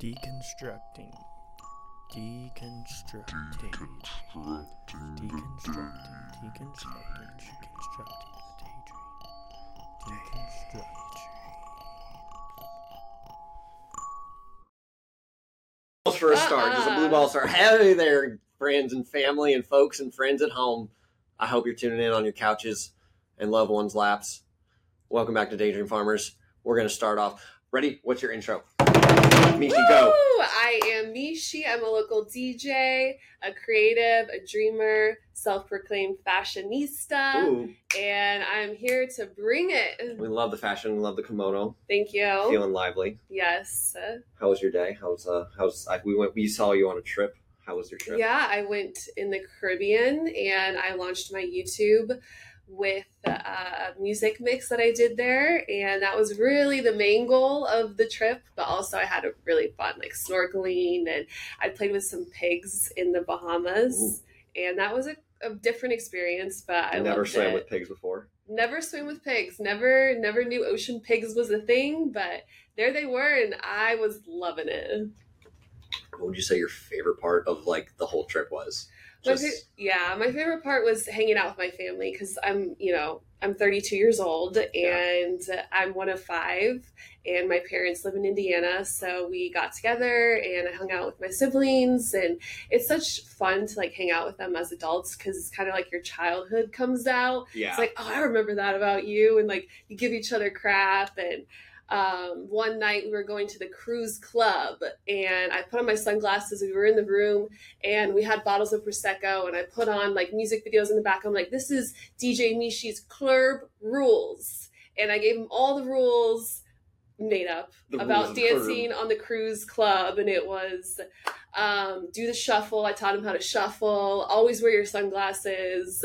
Deconstructing. Deconstructing. Deconstructing. Deconstructing. Deconstructing. Daydream. Deconstruct. for a start. Just a blue ball start. Hey there, friends and family and folks and friends at home. I hope you're tuning in on your couches and loved ones' laps. Welcome back to Daydream Farmers. We're going to start off. Ready? What's your intro? Meeshy, go. I am Meeshy. I'm a local DJ, a creative, a dreamer, self-proclaimed fashionista, Ooh, and I'm here to bring it. we love the fashion. We love the kimono. Thank you. Feeling lively. Yes. How was your day? How's uh? How's I, we went? We saw you on a trip. How was your trip? Yeah, I went in the Caribbean and I launched my YouTube with a uh, music mix that I did there. And that was really the main goal of the trip. But also, I had a really fun, like snorkeling, and I played with some pigs in the Bahamas. And that was a, a different experience, but I never swam it. with pigs before. never swim with pigs. Never, never knew ocean pigs was a thing, but there they were, and I was loving it. What would you say your favorite part of like the whole trip was? My fa- yeah, my favorite part was hanging out with my family because I'm, you know, I'm 32 years old and I'm one of five, and my parents live in Indiana. So we got together and I hung out with my siblings, and it's such fun to like hang out with them as adults because it's kind of like your childhood comes out. yeah. It's like, oh, I remember that about you, and like you give each other crap. And um, one night we were going to the cruise club, and I put on my sunglasses. We were in the room, and we had bottles of prosecco, and I put on like music videos in the back. I'm like, this is DJ Meeshy's club rules, and I gave him all the rules made up The about of the club. dancing on the cruise club, and it was um, do the shuffle. I taught him how to shuffle. Always wear your sunglasses.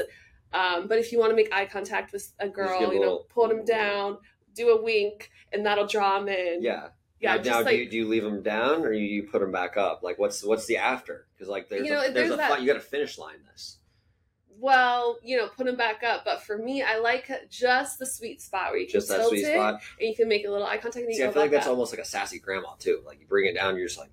Um, but if you want to make eye contact with a girl, you know, pull them down, do a wink, and that'll draw them in. yeah. yeah. now, now like do, you, do you leave them down or you, you put them back up? Like, what's what's the after? Because like, there's You know, a, there's, there's a that- you got to finish line this. well, you know, put them back up. But for me, I like just the sweet spot where you can Just that tilt sweet it spot. and you can make a little eye contact and you See, I feel like that's up. almost like a sassy grandma too. Like you bring it down, you're just like,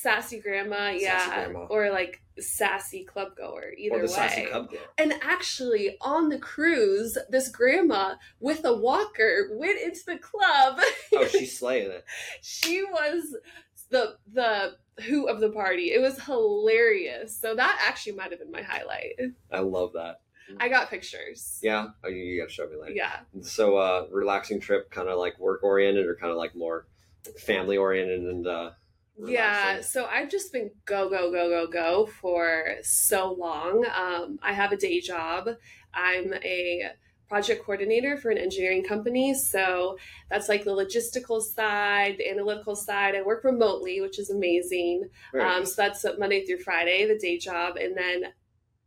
sassy grandma, Sassy yeah, grandma. or like sassy club goer. Either or the way. sassy cub girl. And actually, on the cruise, this grandma with a walker went into the club. Oh, she's slaying it. she was the the who of the party. It was hilarious. So that actually might have been my highlight. I love that. I got pictures. Yeah, oh, you, you got to show me later. Yeah. So, uh, relaxing trip, kind of like work oriented, or kind of like more family oriented, and uh, Yeah, so I've just been go go go go go for so long. Um, I have a day job. I'm a project coordinator for an engineering company, so that's like the logistical side, the analytical side. I work remotely, which is amazing. Very Um, so that's Monday through Friday, the day job, and then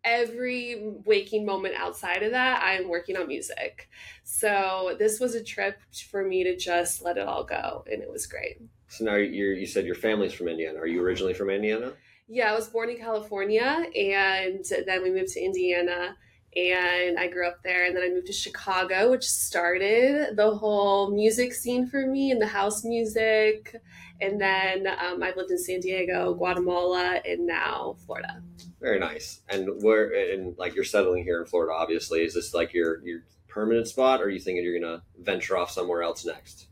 every waking moment outside of that, I'm working on music. So this was a trip for me to just let it all go, and it was great. So now you're, you said your family's from Indiana. Are you originally from Indiana? Yeah, I was born in California and then we moved to Indiana and I grew up there and then I moved to Chicago, which started the whole music scene for me and the house music. And then um, I've lived in San Diego, Guatemala, and now Florida. Very nice. And where and like you're settling here in Florida, obviously. Is this like your your permanent spot, or are you thinking you're gonna venture off somewhere else next?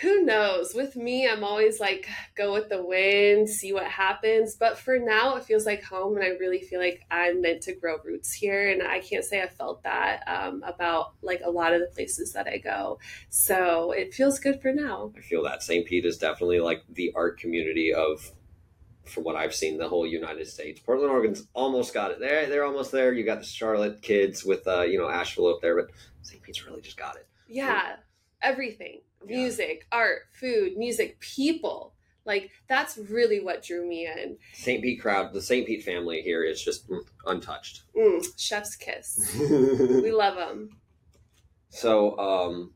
Who knows? With me, I'm always like, go with the wind, see what happens. But for now, it feels like home, and I really feel like I'm meant to grow roots here. And I can't say I felt that um, about like a lot of the places that I go. So it feels good for now. I feel that St. Pete is definitely like the art community of, from what I've seen, the whole United States. Portland, Oregon's almost got it. They're they're almost there. You got the Charlotte kids with uh, you know Asheville up there, but St. Pete's really just got it. Yeah, everything Yeah. music, art, food, music, people. Like that's really what drew me in. St. Pete crowd, the St. Pete family here is just mm, untouched. Mm, chef's kiss. We love them. so, um,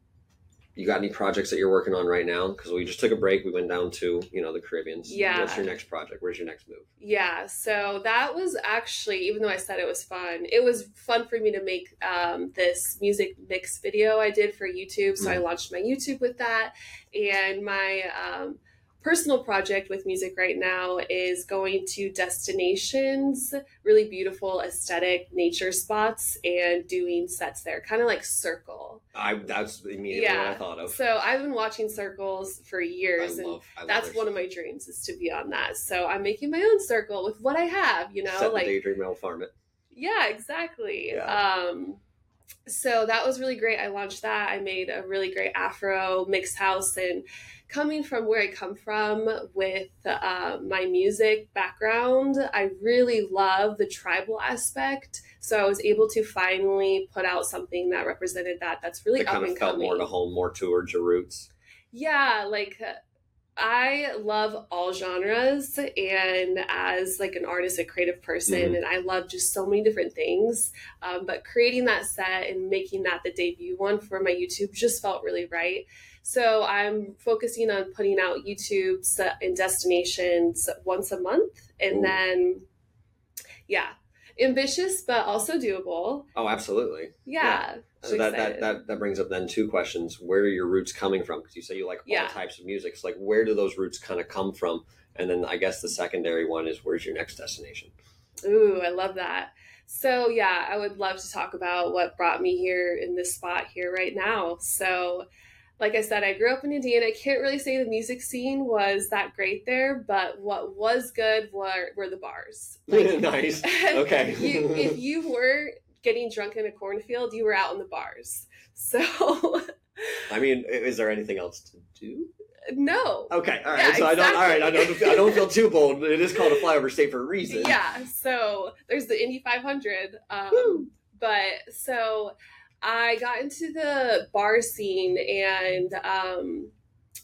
you got any projects that you're working on right now? Because we just took a break. We went down to you know the Caribbean. Yeah. What's your next project? Where's your next move? Yeah, so that was actually, even though I said it was fun, it was fun for me to make um, this music mix video I did for YouTube. So I launched my YouTube with that, and my um, personal project with music right now is going to destinations, really beautiful aesthetic nature spots, and doing sets there, kind of like Cercle. I that's immediately what I thought of. So I've been watching Cercles for I years, and love, that's one of my dreams is to be on that. So I'm making my own circle with what I have, you know, set like the daydream I'll farm it. yeah, exactly. Yeah. Um, so that was really great. I launched that. I made a really great Afro mixed house, and coming from where I come from with uh, my music background, I really love the tribal aspect. So I was able to finally put out something that represented that. That's really up kind and of felt coming. more to home, more towards your roots. Yeah, like uh, I love all genres and as like an artist, a creative person, Mhm. and I love just so many different things. Um, but creating that set and making that the debut one for my YouTube just felt really right. So I'm focusing on putting out YouTubes and destinations once a month, and Ooh. then yeah, ambitious but also doable. Oh, absolutely. Yeah, So that, that that that brings up then two questions: Where are your roots coming from? Because you say you like all Yeah. types of music. So like, where do those roots kind of come from? And then I guess the secondary one is where's your next destination? Ooh, I love that. So, yeah, I would love to talk about what brought me here in this spot here right now. So, like I said, I grew up in Indiana. I can't really say the music scene was that great there, but what was good were, were the bars. Like, nice. Okay. you, if you were getting drunk in a cornfield, you were out in the bars. So, I mean, is there anything else to do? no. Okay, all right. Yeah, so I don't. All right, I don't. I don't feel too bold. It is called a flyover state for a reason. Yeah, so there's the Indy 500. Um, Woo. but so I got into the bar scene, and um,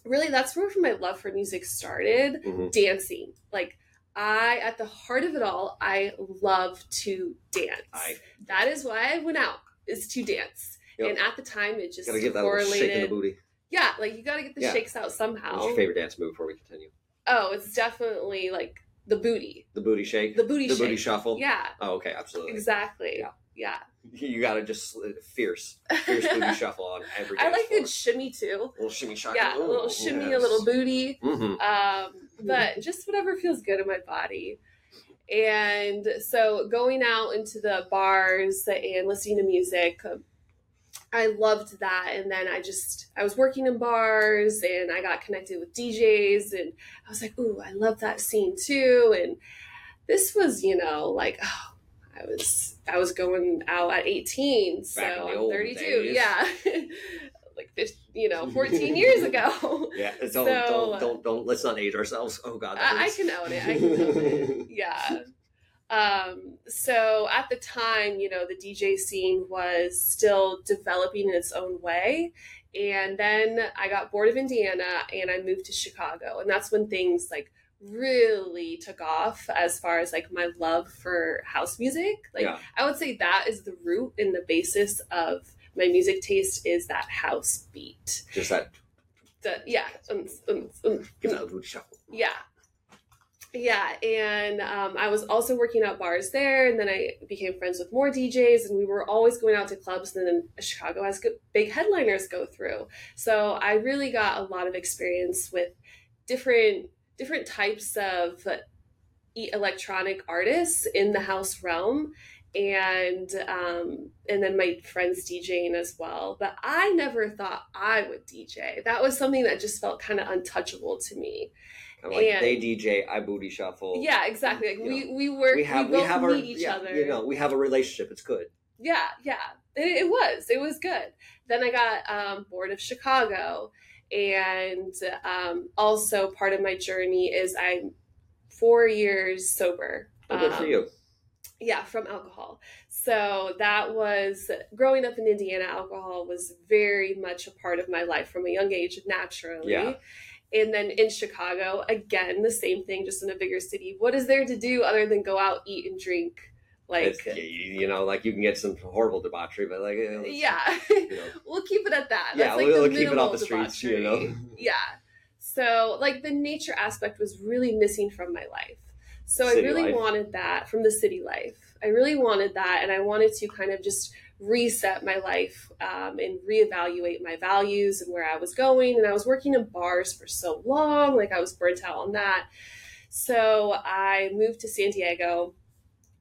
really that's where my love for music started Mhm. dancing. Like, I, at the heart of it all, I love to dance. I that is why I went out, is to dance. Yep. And at the time, it just gotta give that a little shake in the booty. Yeah, like you gotta get the Yeah. shakes out somehow. What's your favorite dance move before we continue? Oh, it's definitely like the booty. The booty shake. The booty the shake. booty shuffle. Yeah, Oh, okay, absolutely. exactly. Yeah. yeah. You gotta just fierce, fierce booty shuffle on every. I like floor. a shimmy too. little shimmy. Yeah, a little shimmy, a little booty. hmm Um, Mm-hmm. but just whatever feels good in my body. And so going out into the bars and listening to music, I loved that. And then I just, I was working in bars and I got connected with DJs and I was like, ooh, I love that scene too. And this was, you know, like, oh, I was, I was going out at 18. So Back the I'm 32. days. Yeah. like, fif- you know, 14 years ago. Yeah, don't, So- don't don't don't let's not age ourselves. Oh God, I, I can own it. I can own it. Yeah. Um, so at the time, you know, the DJ scene was still developing in its own way. And then I got bored of Indiana and I moved to Chicago. And that's when things like really took off as far as like my love for house music. Like Yeah. I would say that is the root and the basis of my music taste is that house beat. Just that. The, yeah. um, um, um, Give that booty shuffle. yeah. Yeah, and um, I was also working out bars there, and then I became friends with more DJs, and we were always going out to clubs. And then Chicago has good, big headliners go through, so I really got a lot of experience with different different types of electronic artists in the house realm, and um, and then my friends DJing as well. But I never thought I would DJ. That was something that just felt kind of untouchable to me. Kind of like And- they DJ, I booty shuffle. Yeah, exactly. Like we we work, we have we we, have our each yeah, other. You know, we have a relationship. It's good. Yeah, yeah. It, it was. It was good. Then I got um, bored of Chicago, and um, also part of my journey is I'm four years sober. Well, good for Um, you. Yeah from alcohol. So that was growing up in indiana alcohol was very much a part of my life from a young age naturally. Yeah. and then in chicago again the same thing just in a bigger city. What is there to do other than go out eat and drink? Like It's, you, know, like you can get some horrible debauchery, but like you know, it's- yeah. you know. we'll keep it at that. Yeah, like we'll the keep it off the streets. You know, yeah. So like the nature aspect was really missing from my life so City i really life. wanted that from the city life i really wanted that and i wanted to kind of just reset my life um, and reevaluate my values and where I was going. And I was working in bars for so long, like I was burnt out on that. So I moved to San Diego,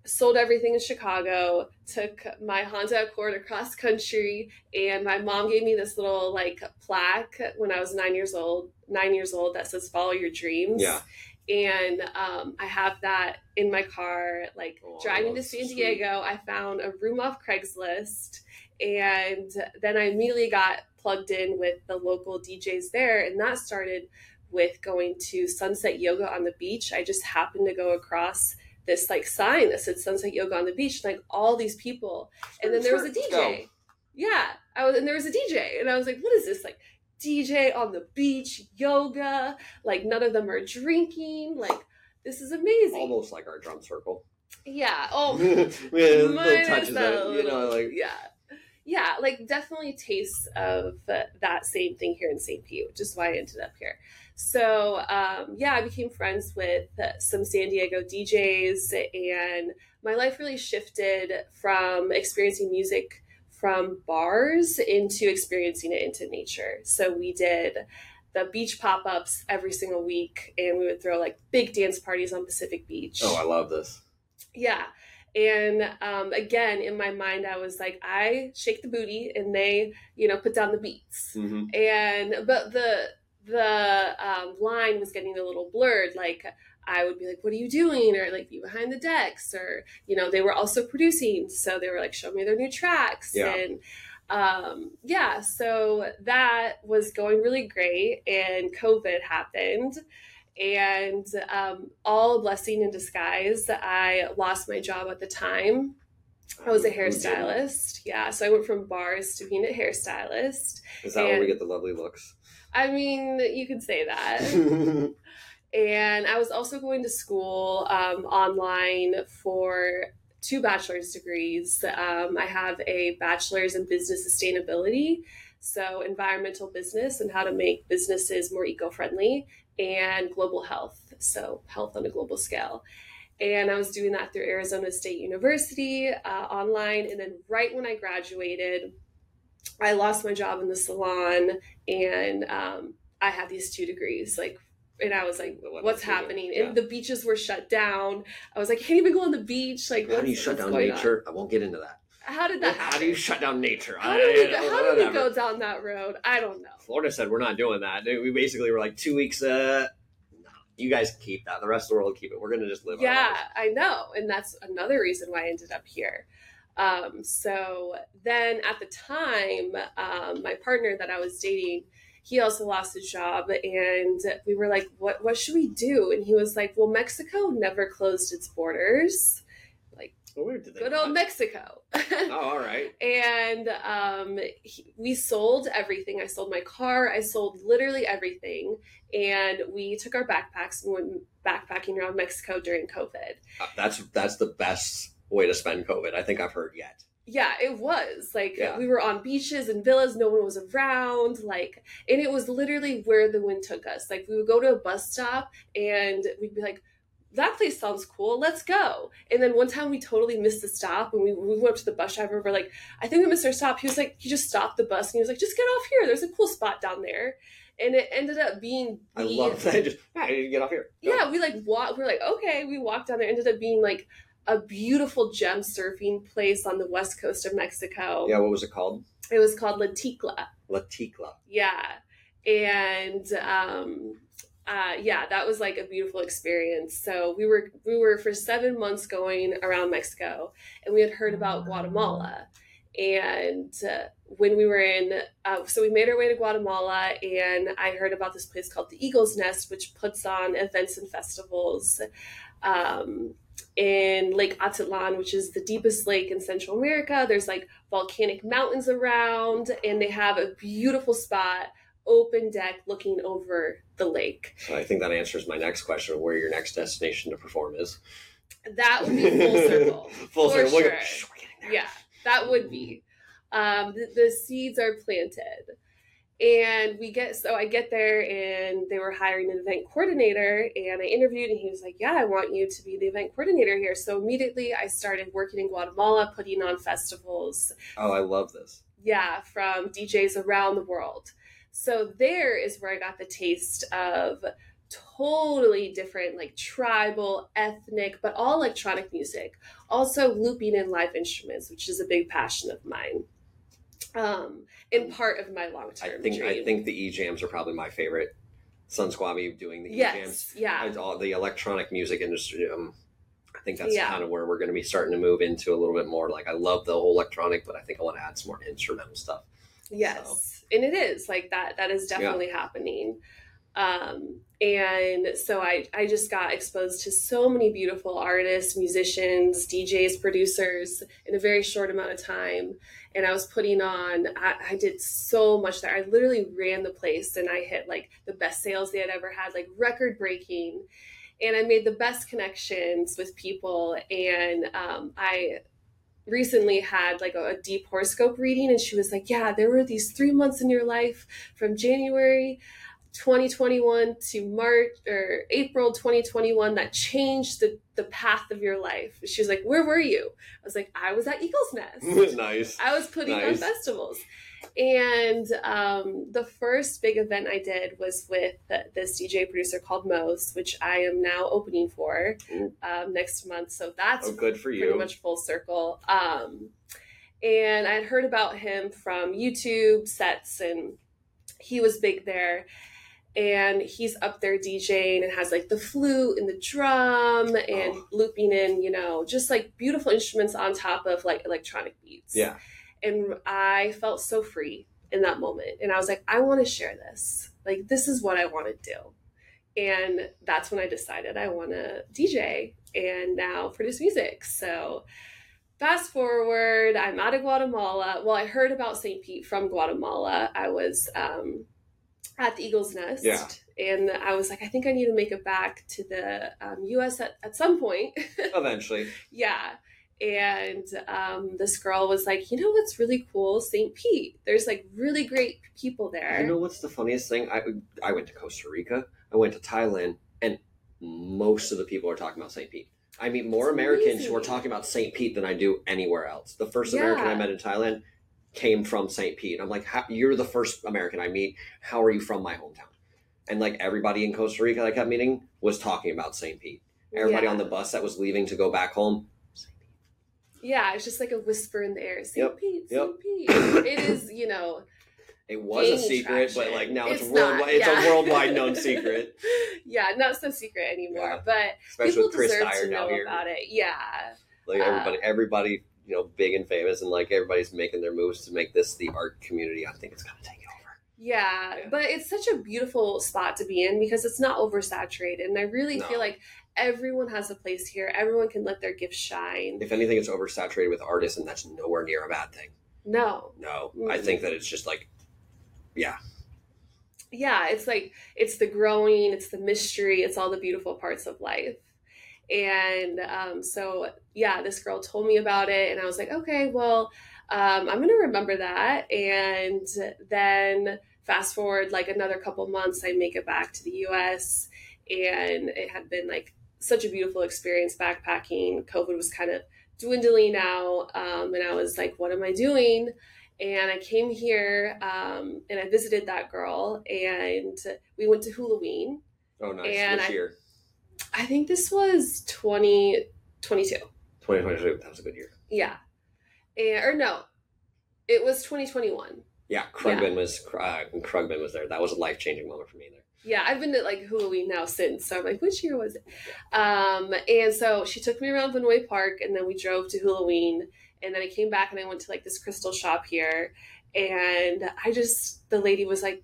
sold everything in Chicago, took my Honda Accord across country, and my mom gave me this little like plaque when I was nine years old, nine years old that says "Follow your dreams." Yeah. And um, I have that in my car. Like Oh, driving to San sweet. Diego, I found a room off Craigslist, and then I immediately got plugged in with the local DJs there, and that started with going to sunset yoga on the beach. I just happened to go across this like sign that said sunset yoga on the beach, like all these people. And then there was a DJ. Yeah. I was and there was a DJ. And I was like, what is this? Like DJ on the beach, yoga, like none of them are drinking. Like this is amazing. Almost like our drum circle. Yeah. Oh little minus touches of, you know, like yeah yeah like definitely tastes of uh, that same thing here in st pete which is why i ended up here so um, yeah i became friends with uh, some san diego djs and my life really shifted from experiencing music from bars into experiencing it into nature so we did the beach pop-ups every single week and we would throw like big dance parties on pacific beach oh, I love this. yeah. And um, again, in my mind, I was like, I shake the booty and they, you know, put down the beats. hmm And, but the, the um, line was getting a little blurred. Like, I would be like, what are you doing? Or like, be behind the decks. Or, you know, they were also producing. So they were like, show me their new tracks. Yeah. And, um, yeah, so that was going really great. And COVID happened and um, all blessing in disguise. I lost my job at the time. I was a hairstylist. Yeah, so I went from bars to being a hairstylist. Is that where we get the lovely looks? I mean, you could say that. and I was also going to school um, online for two bachelor's degrees. Um, I have a bachelor's in business sustainability, so environmental business and how to make businesses more eco friendly, and global health, so health on a global scale. And I was doing that through Arizona State University uh, online. And then, right when I graduated, I lost my job in the salon and um, I had these two degrees. Like, and I was like, What "What's else do you do?" happening?" Yeah. And the beaches were shut down. I was like, "I "Can't even go on the beach." Like, How do you shut down going on? nature? I won't get into that. How did that happen? How do you shut down nature? How I- did we, I- how did we go down that road? I don't know. Florida said we're not doing that. We basically were like two weeks. Uh, no, you guys keep that. The rest of the world keep it. We're gonna just live. Yeah. I know. And that's another reason why I ended up here. Um, so then at the time, um, my partner that I was dating, he also lost his job and we were like, what, what should we do? And he was like, well, Mexico never closed its borders. like where did they Good old Mexico. Oh, all right. and um, he, we sold everything. I sold my car. I sold literally everything, and we took our backpacks and went backpacking around Mexico during COVID. Uh, That's that's the best way to spend COVID. I think I've heard yet. Yeah, it was like Yeah. we were on beaches and villas. No one was around. Like, and it was literally where the wind took us. Like, we would go to a bus stop and we'd be like. That place sounds cool. Let's go. And then one time we totally missed the stop, and we, we went up to the bus driver. We're like, I think we missed our stop. He was like, he just stopped the bus, and he was like, just get off here. There's a cool spot down there. And it ended up being I love that. Just yeah, you get off here. Go. yeah, we like walk. We're like, okay, we walked down there. Ended up being like a beautiful gem surfing place on the west coast of Mexico. Yeah. What was it called? It was called La Ticla. La Ticla. Yeah, and um, uh, yeah, that was like a beautiful experience. So we were we were for seven months going around Mexico, and we had heard about Guatemala. And uh, when we were in, uh, so we made our way to Guatemala, and I heard about this place called the Eagle's Nest, which puts on events and festivals um, in Lake Atitlan, which is the deepest lake in Central America. There's like volcanic mountains around, and they have a beautiful spot, open deck looking over the lake. I think that answers my next question: of where your next destination to perform is. That would be full circle. Full For circle. Sure. at- shh, we're getting there. Yeah, that would be. Um, the, the seeds are planted. And we get so I get there and they were hiring an event coordinator and I interviewed and he was like, "Yeah, I want you to be the event coordinator here." So immediately I started working in Guatemala putting on festivals. Oh, I love this. Yeah, from DJs around the world. So there is where I got the taste of totally different like tribal, ethnic, but all electronic music. Also looping in live instruments, which is a big passion of mine. Um, and part of my long term. I think dream. I think the E jams are probably my favorite. Sunsquabi doing the E yes, jams. yeah. And all the electronic music industry. Um, I think that's Yeah. kind of where we're going to be starting to move into a little bit more. Like I love the whole electronic, but I think I want to add some more instrumental stuff. Yes. And it is like that that is definitely happening. Um and so I I just got exposed to so many beautiful artists, musicians, DJs, producers in a very short amount of time. And I was putting on I, I did so much there. I literally ran the place and I hit like the best sales they had ever had, like record breaking. And I made the best connections with people and um, I recently had like a, a deep horoscope reading and she was like yeah there were these three months in your life from january 2021 to march or april 2021 that changed the, the path of your life she was like where were you i was like i was at eagles nest nice. I was putting on festivals. And um, the first big event I did was with this DJ producer called Mose, which I am now opening for um, next month. So that's Oh, good for you. pretty much full circle. Um, and I'd heard about him from YouTube sets, and he was big there. And he's up there DJing and has like the flute and the drum and Oh. looping in, you know, just like beautiful instruments on top of like electronic beats. Yeah. And I felt so free in that moment. And I was like, I want to share this. Like, this is what I want to do. And that's when I decided I want to DJ and now produce music. So, fast forward, I'm out of Guatemala. Well, I heard about St. Pete from Guatemala. I was um, at the Eagle's Nest. Yeah. And I was like, I think I need to make it back to the um, US at, at some point. Eventually. yeah. And um, this girl was like, you know what's really cool? St. Pete. There's like really great people there. You know what's the funniest thing? I I went to Costa Rica. I went to Thailand, and most of the people are talking about St. Pete. I meet more Americans who are talking about St. Pete than I do anywhere else. The first Yeah. American I met in Thailand came from St. Pete. I'm like, you're the first American I meet. How are you from my hometown? And like everybody in Costa Rica that I kept meeting was talking about St. Pete. Everybody Yeah. on the bus that was leaving to go back home. St. Pete. Yeah, it's just like a whisper in the air. St. Yep, Pete, yep. St. Pete. it is, you know, It was a secret, but like now it's, It's worldwide. not, It's a worldwide known secret, yeah, not so secret anymore. Yeah. But especially people with Chris deserve Dyer to know here. about it. Yeah. like everybody uh, everybody you know big and famous and like everybody's making their moves to make this the art community i think it's gonna take over Yeah, Yeah. but it's such a beautiful spot to be in because it's not oversaturated. And I really No. feel like everyone has a place here. Everyone can let their gifts shine. if anything it's oversaturated with artists and that's nowhere near a bad thing No. no i Mm-mm. think that it's just like Yeah. Yeah, it's like it's the growing, it's the mystery, it's all the beautiful parts of life. And um, so, yeah, this girl told me about it, and I was like, okay, well, um, I'm going to remember that. And then fast forward like another couple months, I make it back to the US, and it had been like such a beautiful experience backpacking. COVID was kind of dwindling out, um, and I was like, what am I doing? And I came here um, and I visited that girl, and we went to Halloween. oh nice And which I- year I think this was 2022. 2022 that was a good year Yeah. And, or no, it was 2021. yeah krugman was uh, krugman was there that was a life-changing moment for me there Yeah, I've been to like Halloween now since. So I'm like, which year was it? Um, and so she took me around Vinoy Park and then we drove to Halloween. And then I came back and I went to like this crystal shop here. And I just, the lady was like,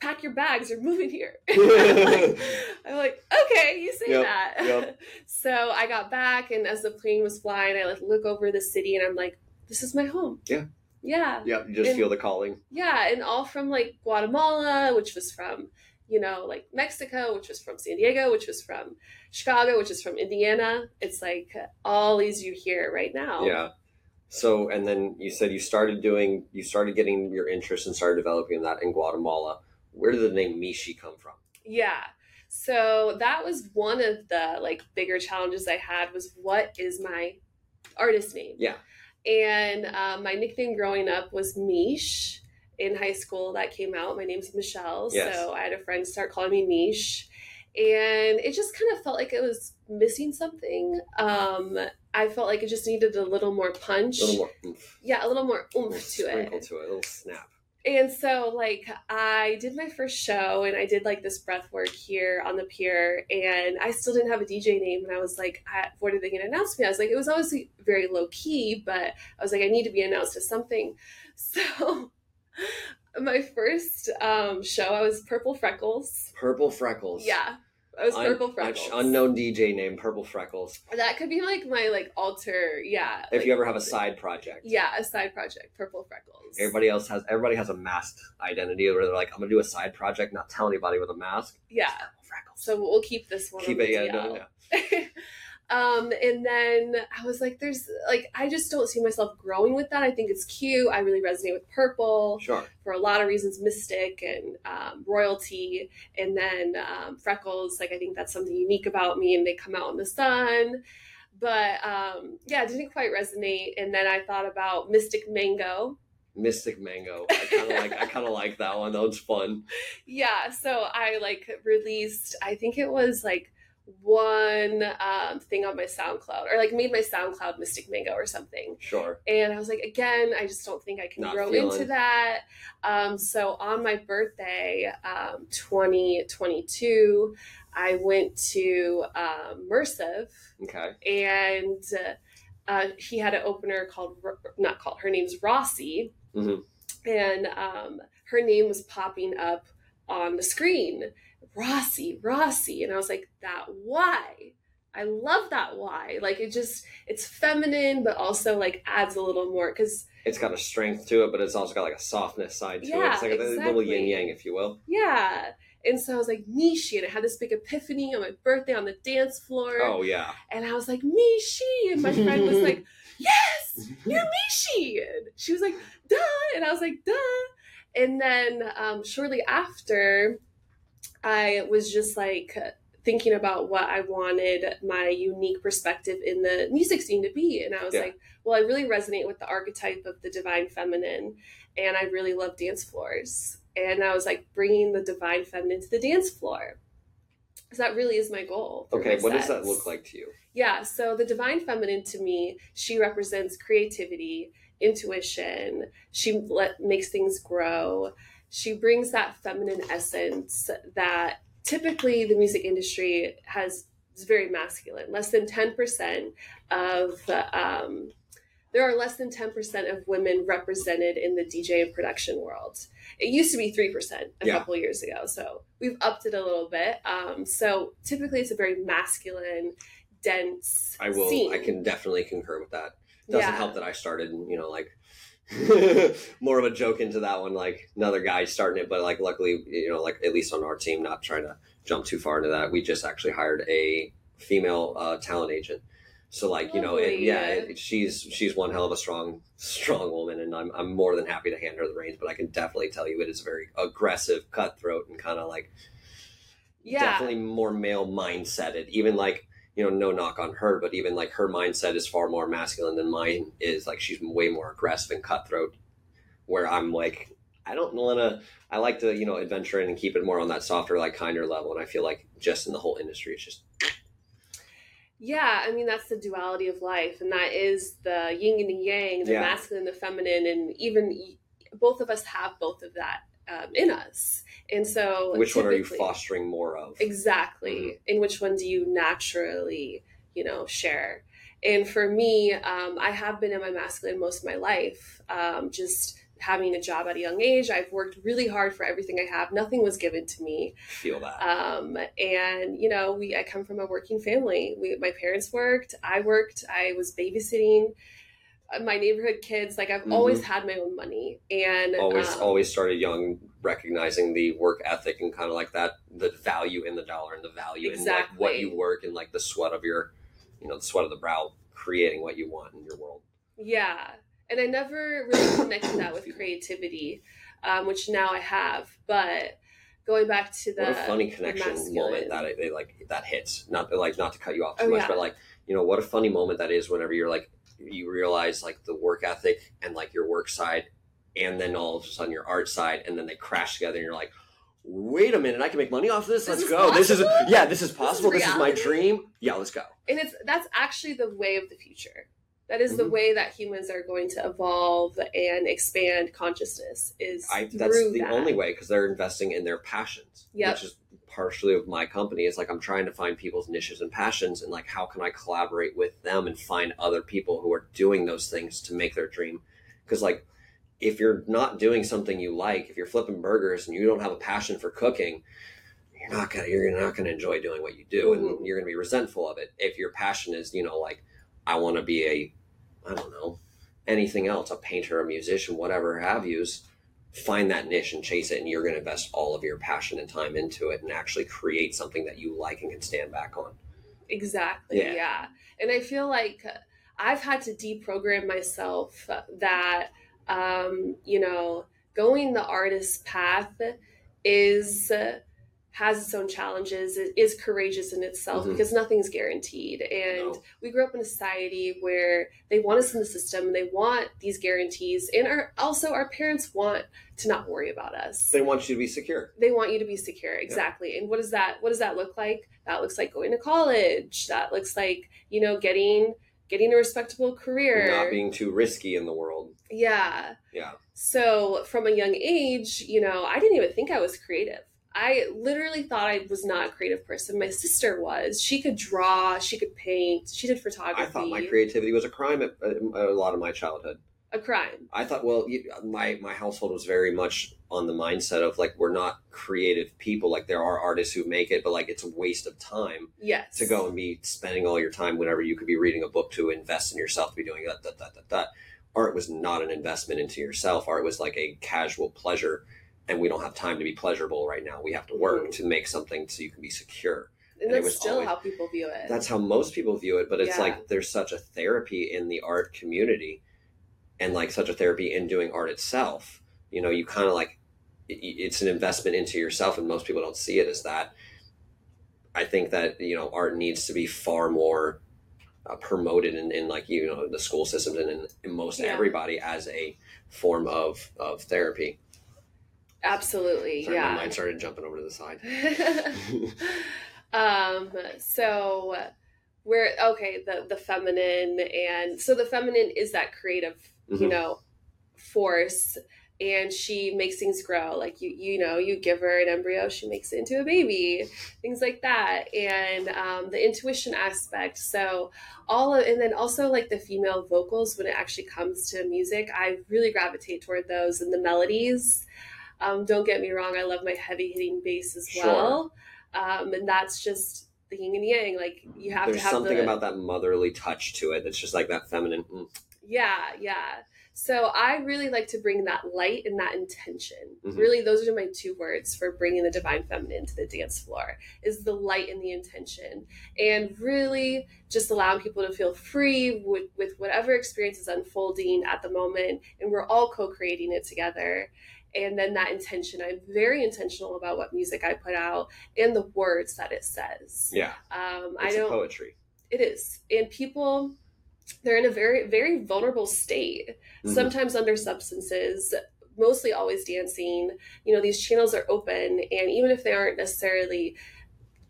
pack your bags, we're moving here. Like, I'm like, okay, you say Yep, that. yep. so I got back and as the plane was flying, I like look over the city and I'm like, this is my home. Yeah. Yeah. yep you just And- feel the calling Yeah, and all from like Guatemala, which was from, you know, like Mexico, which was from San Diego, which was from Chicago, which is from Indiana. It's like all these you hear right now. yeah So, and then you said you started doing, you started getting your interest and started developing that in Guatemala. Where did the name Meeshy come from? Yeah. So that was one of the like bigger challenges I had was what is my artist name? Yeah. And um, my nickname growing up was Mish. In high school, that came out. My name's Michelle, Yes. so I had a friend start calling me Mish, and it just kind of felt like it was missing something. Um, I felt like it just needed a little more punch. A little more oomph, yeah, a little more oomph to it. sprinkle to it, a little snap. And so, like, I did my first show and I did like this breath work here on the pier, and I still didn't have a DJ name. And I was like, I, what are they going to announce me? I was like, it was obviously very low key, but I was like, I need to be announced as something. So, my first um, show, I was Purple Freckles. Purple Freckles. Yeah, I was Purple un- Freckles. unknown DJ name, Purple Freckles. That could be like my like alter, yeah. If like- you ever have a side project. Yeah, a side project, Purple Freckles. Everybody else has everybody has a masked identity where they're like, I'm gonna do a side project, not tell anybody with a mask. Yeah. Purple Freckles. So we'll keep this one. Keep on it, yeah, no, yeah. um, and then I was like, there's like, I just don't see myself growing with that. I think it's cute. I really resonate with purple Sure. for a lot of reasons, mystic and um, royalty. And then um, freckles, like, I think that's something unique about me and they come out in the sun. But um, yeah, it didn't quite resonate. And then I thought about Mystic Mango. Mystic Mango. I kinda like I kinda like that one. That was fun. Yeah, so I like released, I think it was like one um, thing on my SoundCloud or like made my SoundCloud Mystic Mango or something. Sure. And I was like, again, I just don't think I can Not grow feeling- into that. Um, so on my birthday, um, 2022, I went to um, Mersiv Okay. and uh, uh, he had an opener called, not called, her name's Rossi. Mhm. And um, her name was popping up on the screen. Rossi, Rossi. And I was like, that why? I love that why. Like it just, it's feminine, but also like adds a little more because It's got a strength to it, but it's also got like a softness side to it. Yeah, It's like a little exactly. yin yang, if you will. Yeah. And so I was like, Meeshy. And I had this big epiphany on my birthday on the dance floor. Oh yeah. And I was like, Meeshy. And my friend was like, Yes, you're Meeshy. And she was like, Duh. And I was like, Duh. And then um, shortly after, I was just like thinking about what I wanted my unique perspective in the music scene to be. And I was Yeah. like, well, I really resonate with the archetype of the divine feminine. And I really love dance floors. And I was like, bringing the divine feminine to the dance floor. Because that really is my goal. Okay, my what does that look like to you? Yeah, so the divine feminine to me, she represents creativity, intuition. She let, makes things grow. She brings that feminine essence that typically the music industry has is very masculine. Less than 10% of um, there are less than 10% of women represented in the DJ and production world. It used to be 3% a Yeah. couple years ago. So we've upped it a little bit. Um, so typically it's a very masculine, dense I will scene. I can definitely concur with that. It Doesn't Yeah. help that I started, you know, like more of a joke into that one, like another guy starting it, but like luckily, you know, like at least on our team, not trying to jump too far into that. We just actually hired a female uh, talent agent. So like you know, it, yeah, it, she's she's one hell of a strong strong woman, and I'm I'm more than happy to hand her the reins. But I can definitely tell you, it is very aggressive, cutthroat, and kind of like Yeah. definitely more male mindseted. Even like you know, no knock on her, but even like her mindset is far more masculine than mine is. Like she's way more aggressive and cutthroat. Where I'm like, I don't want to. I like to you know adventure in and keep it more on that softer, like kinder level. And I feel like just in the whole industry, it's just Yeah, I mean that's the duality of life, and that is the yin and the yang, the Yeah. masculine, the feminine, and even both of us have both of that um, in us. And so, which one are you fostering more of? Exactly. Mhm. In which one do you naturally, you know, share? And for me, um, I have been in my masculine most of my life. Um, just having a job at a young age, I've worked really hard for everything I have. Nothing was given to me. Feel that. Um, and you know, we I come from a working family. We my parents worked, I worked, I was babysitting my neighborhood kids. Like I've Mhm. always had my own money, and always um, always started young recognizing the work ethic and kind of like that the value in the dollar and the value in like what you work and like the sweat of your you know the sweat of the brow creating what you want in your world Yeah. And I never really connected that with creativity, um, which now I have. But going back to the what a funny connection masculine. moment that it, it, like that hits. Not like not to cut you off too Oh, much, yeah. but like you know what a funny moment that is whenever you're like you realize like the work ethic and like your work side, and then all of a sudden your art side, and then they crash together, and you're like. Wait a minute! I can make money off this. This Let's is go. This is yeah. This is possible. This is, my dream. Yeah, let's go. and it's that's actually the way of the future that is the Mhm. way that humans are going to evolve and expand consciousness is I that's the that. only way because they're investing in their passions, Yep. which is partially of my company. It's like I'm trying to find people's niches and passions, and like how can I collaborate with them and find other people who are doing those things to make their dream. Because like if you're not doing something you like, if you're flipping burgers and you don't have a passion for cooking, you're not gonna you're not gonna enjoy doing what you do, and Mhm. you're gonna be resentful of it. If your passion is you know like I want to be a I don't know anything else, a painter, a musician, whatever have yous find that niche and chase it and you're going to invest all of your passion and time into it and actually create something that you like and can stand back on Exactly. Yeah. Yeah. And I feel like I've had to deprogram myself that, um, you know, going the artist path is has its own challenges. It is courageous in itself Mhm. because nothing's guaranteed. And No. we grew up in a society where they want us in the system and they want these guarantees. And our, also, our parents want to not worry about us they want you to be secure they want you to be secure exactly and what does that what does that look like that looks like going to college that looks like you know getting getting a respectable career not being too risky in the world yeah yeah so from a young age you know i didn't even think i was creative i literally thought i was not a creative person. My sister was. She could draw she could paint she did photography i thought my creativity was a crime at, at a lot of my childhood. A crime. I thought well you, my my household was very much on the mindset of like we're not creative people. Like there are artists who make it but like it's a waste of time yes. to go and be spending all your time whenever you could be reading a book to invest in yourself to be doing that that that that that. Art was not an investment into yourself. Art was like a casual pleasure and we don't have time to be pleasurable right now we have to work Mhm. to make something so you can be secure and and that's still always- how people view it that's how most people view it but it's Yeah. like there's such a therapy in the art community and like such a therapy in doing art itself you know you kind of like it- it's an investment into yourself and most people don't see it as that i think that you know art needs to be far more uh, promoted in, in like you know the school systems and in, in most Yeah. everybody as a form of of therapy absolutely Sorry, yeah. my mind started jumping over to the side. Um so we're okay the the feminine and so the feminine is that creative you Mhm. know force and she makes things grow. Like you you know you give her an embryo she makes it into a baby things like that. And um, the intuition aspect so all of and then also like the female vocals when it actually comes to music i really gravitate toward those and the melodies um, don't get me wrong i love my heavy hitting bass as Sure. well um, and that's just the yin and yang like you have there's to have something the, about that motherly touch to it that's just like that feminine mm. yeah, yeah. So I really like to bring that light and that intention. Mhm. Really, those are my two words for bringing the divine feminine to the dance floor is the light and the intention. And really just allowing people to feel free with, with whatever experience is unfolding at the moment. And we're all co-creating it together. And then that intention, I'm very intentional about what music I put out and the words that it says. yeah Um, it's I don't poetry it is. And people, they're in a very, very vulnerable state, Mhm. sometimes under substances, mostly always dancing. You know, these channels are open. And even if they aren't necessarily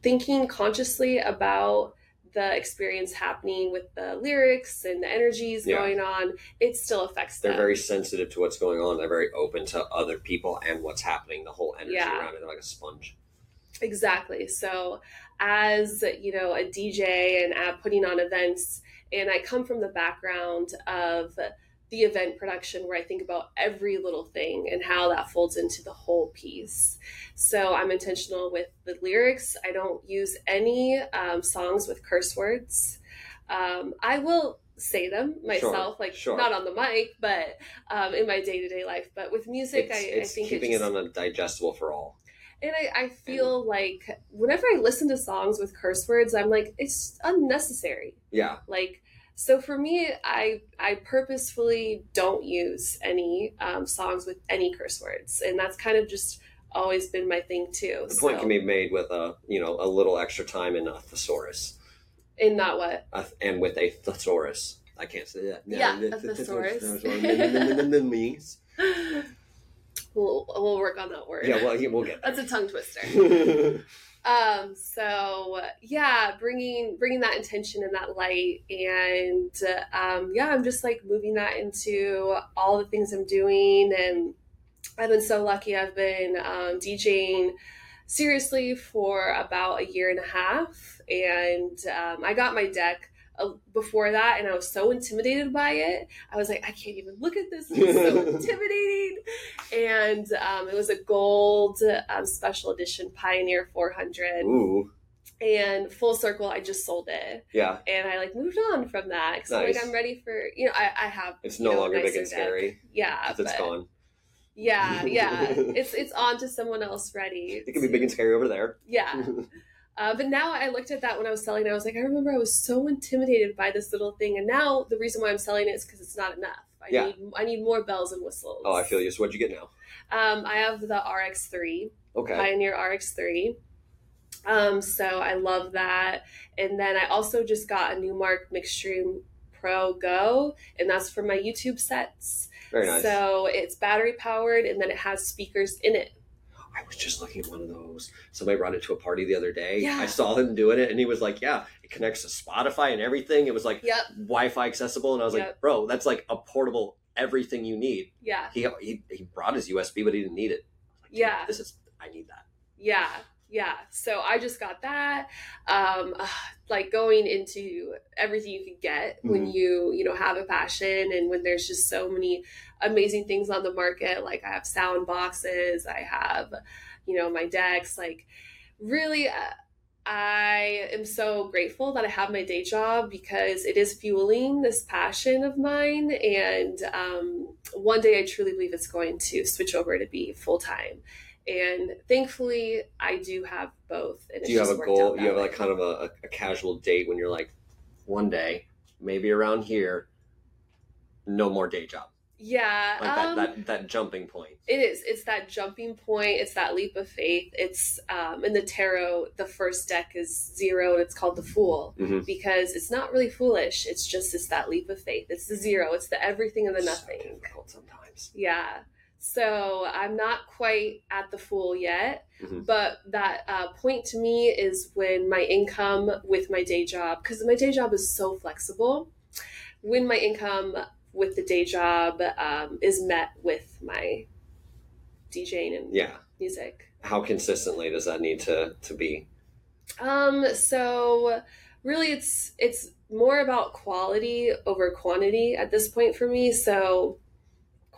thinking consciously about the experience happening with the lyrics and the energies Yeah. going on, it still affects them. they're them. very sensitive to what's going on. They're very open to other people and what's happening. The whole energy Yeah. around it, they're like a sponge. Exactly. So, as you know, a DJ and uh, putting on events, and I come from the background of the event production where I think about every little thing and how that folds into the whole piece. So, I'm intentional with the lyrics. I don't use any um, songs with curse words. Um, I will say them myself, like sure. not on the mic, but um, in my day to day life. But with music, It's, I, it's I think keeping it, it, on a digestible for all. and I, I feel like whenever I listen to songs with curse words, I'm like, it's unnecessary. Yeah, Like, So for me, I I purposefully don't use any um, songs with any curse words, and that's kind of just always been my thing too. The point can be made with a you know a little extra time in a thesaurus, in not what uh, and with a thesaurus. I can't say that. Yeah, a thesaurus. Means. we'll we'll work on that word. Yeah, well, yeah, we'll get that's a tongue twister. um so yeah bringing bringing that intention and that light and um yeah i'm just like moving that into all the things i'm doing. And i've been so lucky. I've been um, djing seriously for about a year and a half. And um, i got my deck before that and i was so intimidated by it i was like i can't even look at this it's so intimidating and um, it was a gold um, special edition pioneer 400 Ooh, and full circle i just sold it yeah, and i like moved on from that because Nice. like i'm ready for you know i, I have it's no know, longer big and deck. scary. yeah 'cause it's gone. yeah yeah it's it's on to someone else ready It can be big and scary over there. yeah Uh, but now I looked at that when I was selling. I was like, I remember I was so intimidated by this little thing, and now the reason why I'm selling it is because it's not enough. I Yeah. need I need more bells and whistles. oh, I feel you. So what'd you get now? Um, I have the RX3, Okay. Pioneer RX3. Um, so I love that. And then I also just got a Numark Mixstream Pro Go, and that's for my YouTube sets. Very nice. So it's battery powered, and then it has speakers in it. I was just looking at one of those. Somebody brought it to a party the other day. Yeah. I saw him doing it, and he was like, "Yeah, it connects to Spotify and everything." It was like Yep. Wi-Fi accessible, and I was like, "Bro, that's like a portable everything you need." Yeah. He he, he brought his USB, but he didn't need it. Like, Yeah. this is I need that. Yeah. Yeah. So I just got that. Um, like going into everything you could get when Mhm. you, you know, have a passion and when there's just so many amazing things on the market. Like I have sound boxes, I have, you know, my decks. Like really, uh, I am so grateful that I have my day job because it is fueling this passion of mine. And um, one day I truly believe it's going to switch over to be full time. And thankfully, I do have both. Do you have a goal? You have like way. kind of a, a casual date when you're like, one day, maybe around here, no more day job. yeah. Like um, that, that that jumping point. It is. It's that jumping point. It's that leap of faith. It's um, in the tarot. The first deck is zero, and it's called the Fool Mhm. because it's not really foolish. It's just it's that leap of faith. It's the zero. It's the everything and the So nothing. difficult sometimes. Yeah. So I'm not quite at the full yet, Mhm. but that uh, point to me is when my income with my day job, because my day job is so flexible. When my income with the day job um, is met with my DJing and Yeah. music. How consistently does that need to to be? Um, so really it's it's more about quality over quantity at this point for me. So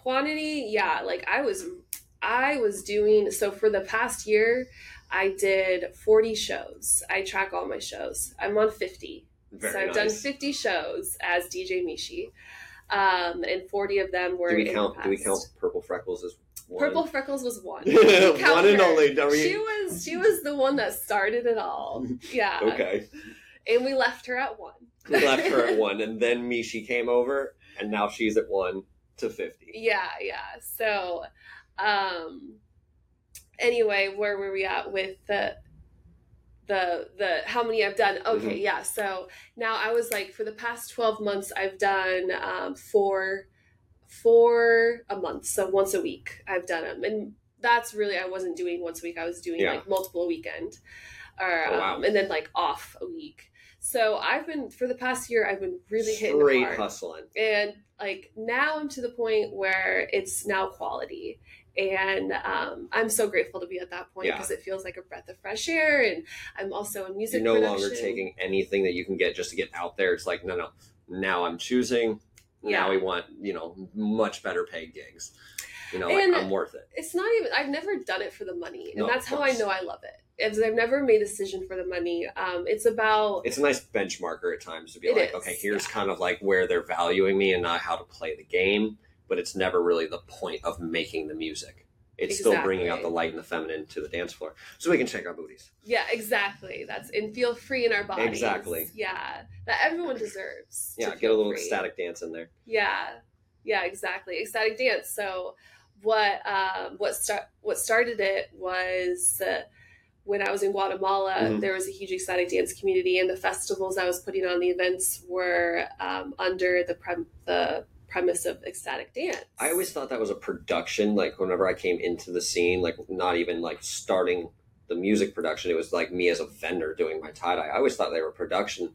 quantity, yeah, like I was I was doing so for the past year I did 40 shows. I track all my shows. I'm on 50. Very so I've nice. done 50 shows as DJ Meeshy. Um, and 40 of them were do we in count? Do we count purple freckles as one? Purple Freckles was one. one and her. only. We- She was she was the one that started it all. Yeah. okay. And we left her at one. We left her at one, and then Meeshy came over, and now she's at one to fifty. Yeah, yeah. So um anyway, where were we at with the the the how many I've done? Okay, Mhm. yeah. So now I was like for the past 12 months I've done um four four a month. So once a week I've done them. And that's really I wasn't doing once a week. I was doing Yeah. like multiple a weekend. Or Oh, wow. um, and then like off a week. So I've been for the past year I've been really hitting Straight hard hustling. and like now i'm to the point where it's now quality and um, i'm so grateful to be at that point Yeah. because it feels like a breath of fresh air and i'm also in music You're no production. longer taking anything that you can get just to get out there. It's like, no, no. Now I'm choosing. Yeah. Now Yeah. we want, you know, much better paid gigs. You know, And- like, I'm worth it. it's not even i've never done it for the money and No, that's how i know i love it. it is i've never made a decision for the money um, it's about It's a nice benchmarker at times to be like, is, okay, here's yeah. kind of like where they're valuing me and not how to play the game, but it's never really the point of making the music. it's still bringing out the light and the feminine to the dance floor, so we can shake our booties. Yeah, exactly. That's and feel free in our bodies. Exactly. Yeah, that everyone deserves. Yeah, get a little free. ecstatic dance in there. Yeah, yeah, exactly. Ecstatic dance. So, what um, what start what started it was uh, when I was in Guatemala. Mhm. There was a huge ecstatic dance community, and the festivals I was putting on, the events were um, under the prem- the premise of ecstatic dance. I always thought that was a production. Like whenever I came into the scene, like not even like starting the music production, it was like me as a vendor doing my tie dye. I always thought they were production,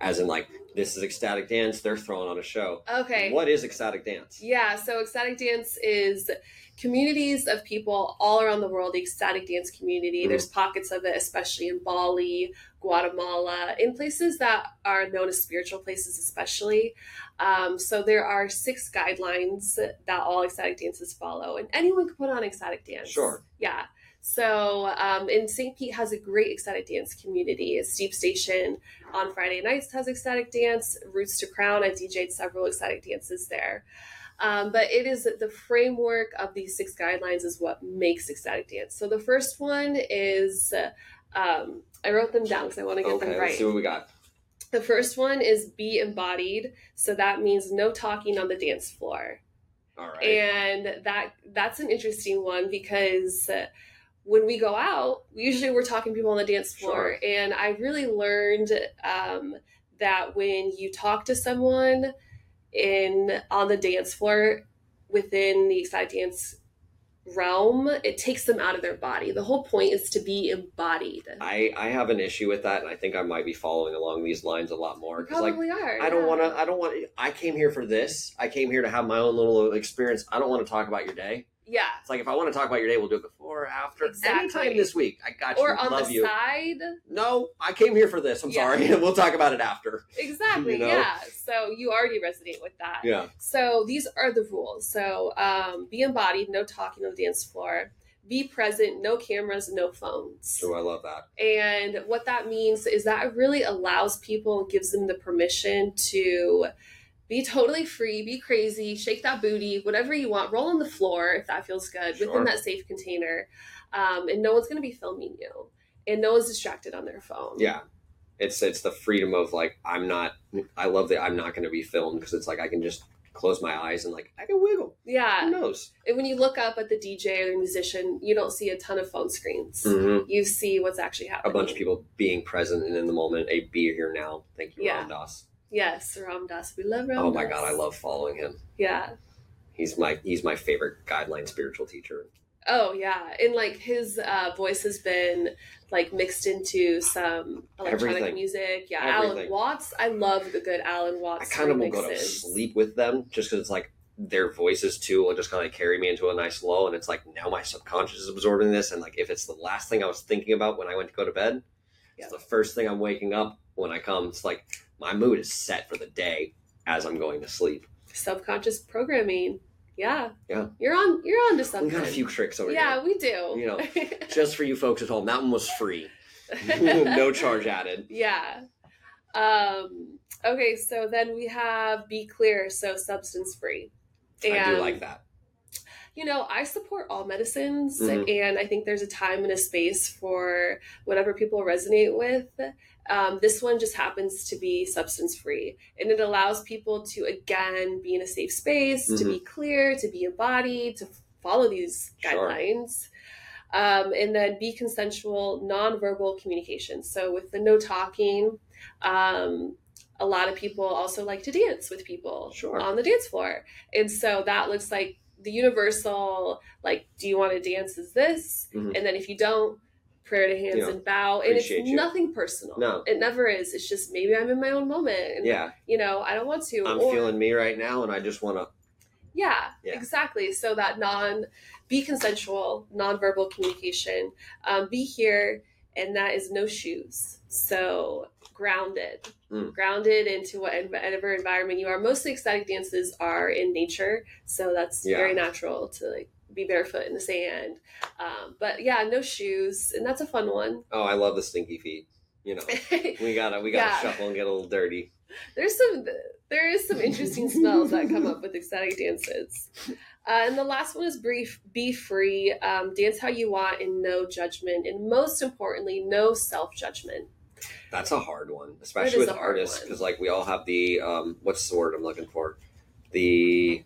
as in like this is ecstatic dance. They're throwing on a show. okay. What is ecstatic dance? Yeah, so ecstatic dance is communities of people all around the world, the ecstatic dance community. Mhm. There's pockets of it, especially in Bali, Guatemala, in places that are known as spiritual places, especially. Um, so there are six guidelines that all ecstatic dances follow, and anyone can put on ecstatic dance. Sure. Yeah. So, um, and St. Pete has a great ecstatic dance community. Steep Station on Friday nights has ecstatic dance. Roots to Crown, I've DJ'd several ecstatic dances there. Um, but it is the framework of these six guidelines is what makes ecstatic dance. So the first one is, um, I wrote them down because I want to get Okay, them let's right. see what we got. The first one is be embodied. So that means no talking on the dance floor All right. and that that's an interesting one because uh, when we go out usually we're talking to people on the dance floor and i really learned um, that when you talk to someone in on the dance floor within the ecstatic dance realm it takes them out of their body the whole point is to be embodied I I have an issue with that, and I think I might be following along these lines a lot more because like. are I don't want to. I don't want. I came here for this. I came here to have my own little experience. I don't want to talk about your day. Yeah It's like if I want to talk about your day, we'll do it before or after. Exactly. Anytime this week. I got you. or on Love the you. side No, I came here for this. I'm Yeah. sorry. we'll talk about it after. exactly You know? yeah so you already resonate with that Yeah. So these are the rules. So um, be embodied, no talking on the dance floor. Be present, no cameras, no phones. Oh, I love that. And what that means is that it really allows people, gives them the permission to be totally free, be crazy, shake that booty, whatever you want, roll on the floor if that feels good Sure. within that safe container. Um, and no one's going to be filming you, and no one's distracted on their phone. Yeah. It's it's the freedom of like I'm not. I love that I'm not going to be filmed because it's like I can just close my eyes and like I can wiggle. Yeah. Who knows? And when you look up at the DJ or the musician, you don't see a ton of phone screens. Mhm. You see what's actually happening. A bunch of people being present and in the moment. A be here now. Thank you, Yeah. Ram Dass. Yes, Ram Dass. We love Ram Oh my Dass. god, I love following him. Yeah. He's my he's my favorite guideline spiritual teacher. Oh yeah, and like his uh, voice has been like mixed into some electronic Everything. music. Yeah, Everything. Alan Watts. I love the good Alan Watts. I kind of will go to sleep with them just because it's like their voices too will just kind of carry me into a nice lull, and it's like now my subconscious is absorbing this, and like if it's the last thing I was thinking about when I went to go to bed, Yeah. it's the first thing I'm waking up when I come. It's like my mood is set for the day as I'm going to sleep. Subconscious programming. Yeah. Yeah. You're on. You're on to something. We got a few tricks over yeah, here, we do. You know, just for you folks at home. That one was free, no charge added. Yeah. Um, okay, so then we have Be Clear, so substance free. And, I do like that. You know, I support all medicines, Mhm. and I think there's a time and a space for whatever people resonate with. Um, this one just happens to be substance free, and it allows people to, again, be in a safe space, to be clear, to be embodied, to follow these Sure. guidelines. Um, and then be consensual, nonverbal communication. So, with the no talking, um, a lot of people also like to dance with people Sure. on the dance floor. And so that looks like the universal, like, do you want to dance Is this? Mhm. And then if you don't, prayer to hands and bow. And it's you. nothing personal. No. It never is. It's just maybe I'm in my own moment. And, Yeah, You know, I don't want to. I'm or- feeling me right now, and I just want to. yeah, Yeah. exactly. So that non, be consensual, nonverbal communication, um, be here, and that is no shoes. So grounded, Mm. grounded into whatever environment you are. Mostly ecstatic dances are in nature, so that's Yeah. very natural to like be barefoot in the sand. Um, but yeah, no shoes, and that's a fun one. Oh, I love the stinky feet. You know, we gotta we gotta Yeah. shuffle and get a little dirty. there's some there is some interesting smells that come up with ecstatic dances Uh, and the last one is brief, be free, um, dance how you want, and no judgment, and most importantly, no self judgment. That's a hard one, especially with artists, because like we all have the um, what's the word I'm looking for? The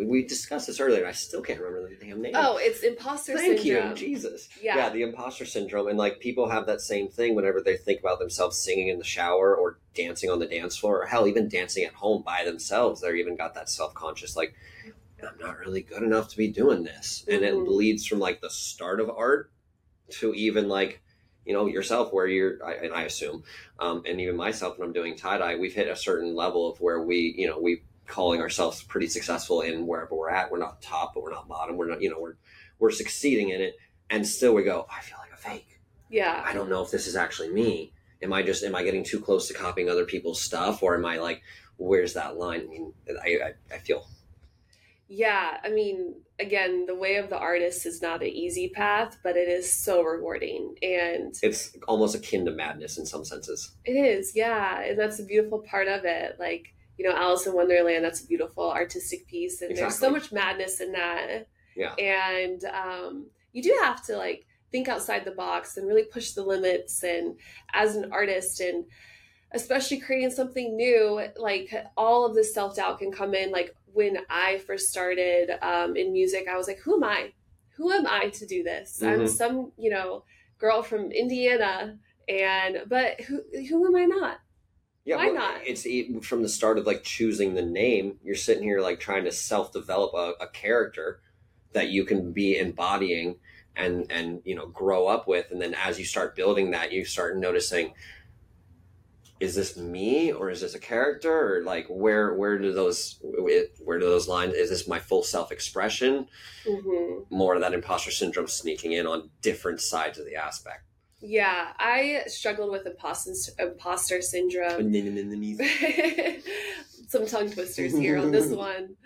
we, we discussed this earlier. I still can't remember the damn name. Oh, it's imposter Thank syndrome. Thank you, Jesus. Yeah. the imposter syndrome, and like people have that same thing whenever they think about themselves singing in the shower or dancing on the dance floor, or hell, even dancing at home by themselves. They're even got that self conscious like. I'm not really good enough to be doing this, and it Mhm. bleeds from like the start of art to even like you know yourself where you're I, and i assume um, and even myself when i'm doing tie-dye we've hit a certain level of where we you know we calling ourselves pretty successful in wherever we're at. We're not top but we're not bottom. We're not you know we're we're succeeding in it. And still we go i feel like a fake. Yeah. i don't know if this is actually me. Am i just am i getting too close to copying other people's stuff? Or am i like where's that line? I mean i i, I feel Yeah, I mean, again, the way of the artist is not an easy path, but it is so rewarding. And it's almost akin to madness in some senses. It is, yeah. And that's a beautiful part of it. Like, you know, Alice in Wonderland, that's a beautiful artistic piece. And there's so much madness in that. yeah And um, you do have to, like, think outside the box and really push the limits. And as an artist, and especially creating something new, like, all of this self doubt can come in. Like, when I first started um, in music, I was like, who am I? Who am I to do this? I'm Mhm. some, you know, girl from Indiana, and but who who am I not? Yeah, Why well, not? It's from the start of like choosing the name. You're sitting here like trying to self develop a, a character that you can be embodying and and you know grow up with, and then as you start building that, you start noticing. Is this me or is this a character or like where where do those where do those lines is this my full self expression hmm more of that imposter syndrome sneaking in on different sides of the aspect Yeah, I struggled with imposter imposter syndrum. Some tongue twisters here on this one.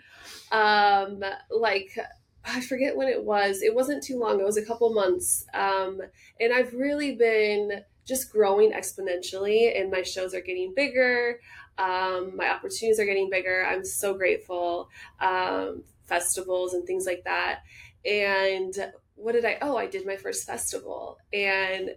Um, like I forget when it was. It wasn't too long. It was a couple months. Um, and I've really been just growing exponentially, and my shows are getting bigger. Um, my opportunities are getting bigger. I'm so grateful. Um, festivals and things like that. And what did I? Oh, I did my first festival, and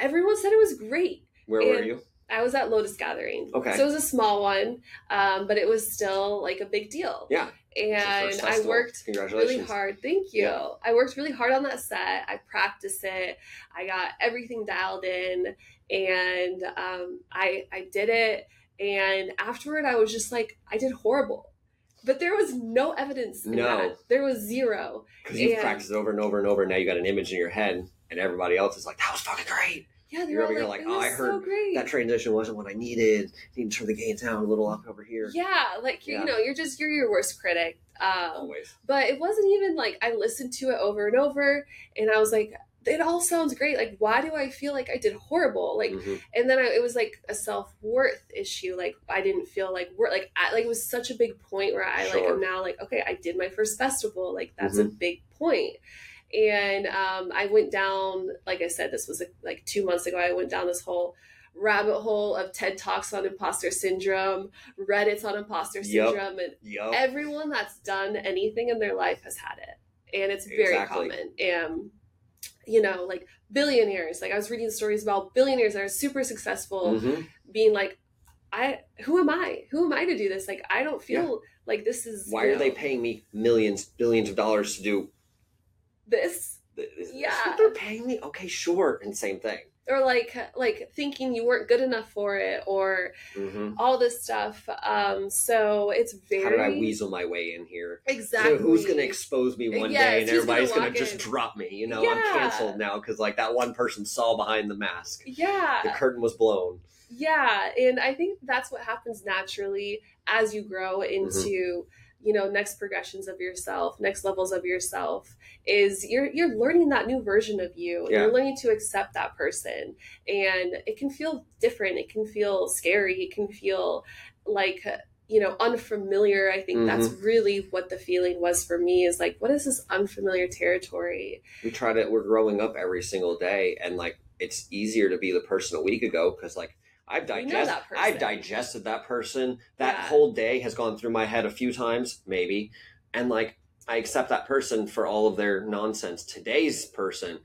everyone said it was great. where were you I was at Lotus Gathering. Okay. So it was a small one, um, but it was still like a big deal. yeah And I worked really hard. Thank you. Yeah. I worked really hard on that set. I practiced it. I got everything dialed in, and um, I I did it. And afterward, I was just like, I did horrible. But there was no evidence in No. that. There was zero. Because you've practiced it over and over and over. Now you got an image in your head, and everybody else is like, "That was fucking great." Yeah, You're over here like, like, "Oh, I so heard great. That transition wasn't what I needed. Need to turn the gain down a little up over here. Yeah, like you know, you're just you're your worst critic. Um, Always. but it wasn't even like I listened to it over and over, and I was like, it all sounds great. Like, why do I feel like I did horrible? Like, Mhm. and then I, it was like a self worth issue. Like, I didn't feel like worth. Like, I, like it was such a big point where I like Sure. am now like, okay, I did my first festival. Like, that's a big point. And um, I went down, like I said, this was like two months ago. I went down this whole rabbit hole of TED Talks on imposter syndrome, Reddit's on imposter Yep. syndrome, and Yup. everyone that's done anything in their life has had it and it's very Exactly. common and you know like billionaires like i was reading stories about billionaires that are super successful Mhm. being like i who am i who am i to do this like i don't feel like this is Why you are they paying me millions, billions of dollars to do? This Is this Yeah. what they're paying me? Okay, sure. And same thing. or like like thinking you weren't good enough for it or hmm all this stuff um so it's very How did I weasel my way in here? exactly So who's going to expose me one Yes, day and everybody's gonna going to just drop me? You know, I'm canceled now because like that one person saw behind the mask. yeah The curtain was blown. Yeah, and I think that's what happens naturally as you grow into, you know, next progressions of yourself, next levels of yourself is you're you're learning that new version of you. Yeah. You're learning to accept that person. And it can feel different. It can feel scary. It can feel like you know unfamiliar i think that's Mm-hmm. really what the feeling was for me is like what is this unfamiliar territory we try to we're growing up every single day and like it's easier to be the person a week ago because like i've digested that person. i've digested that person that Yeah. whole day has gone through my head a few times maybe and like I accept that person for all of their nonsense. Today's person,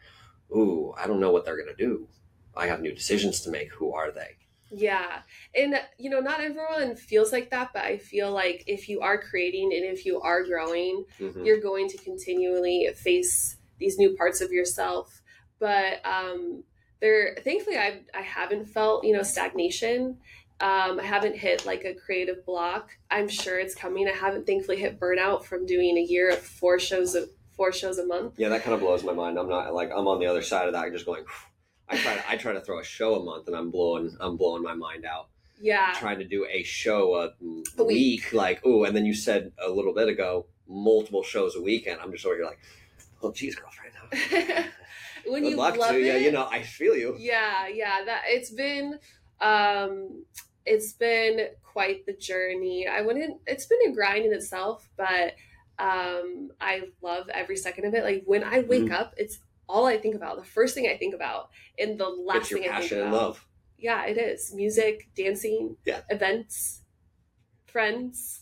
ooh, I don't know what they're gonna do. I have new decisions to make. Who are they? Yeah. And, you know, not everyone feels like that, but I feel like if you are creating and if you are growing, Mhm. you're going to continually face these new parts of yourself. But um, there, thankfully, I've, I haven't felt, you know, stagnation. Um, I haven't hit like a creative block. I'm sure it's coming. I haven't thankfully hit burnout from doing a year of four shows of four shows a month. Yeah, that kind of blows my mind. I'm not like I'm on the other side of that, I'm just going. I try to I try to throw a show a month, and I'm blowing I'm blowing my mind out. Yeah. Trying to do a show a, A week, week. like ooh, and then you said a little bit ago multiple shows a weekend. I'm just over here like, oh, geez, girlfriend. when Good you luck love to you. it, You know, I feel you. yeah yeah that it's been um it's been quite the journey i wouldn't it's been a grind in itself but um i love every second of it like when i wake Mm-hmm. up it's all i think about the first thing i think about and the last It's your thing i think passion about and love. yeah it is music dancing Yeah. events friends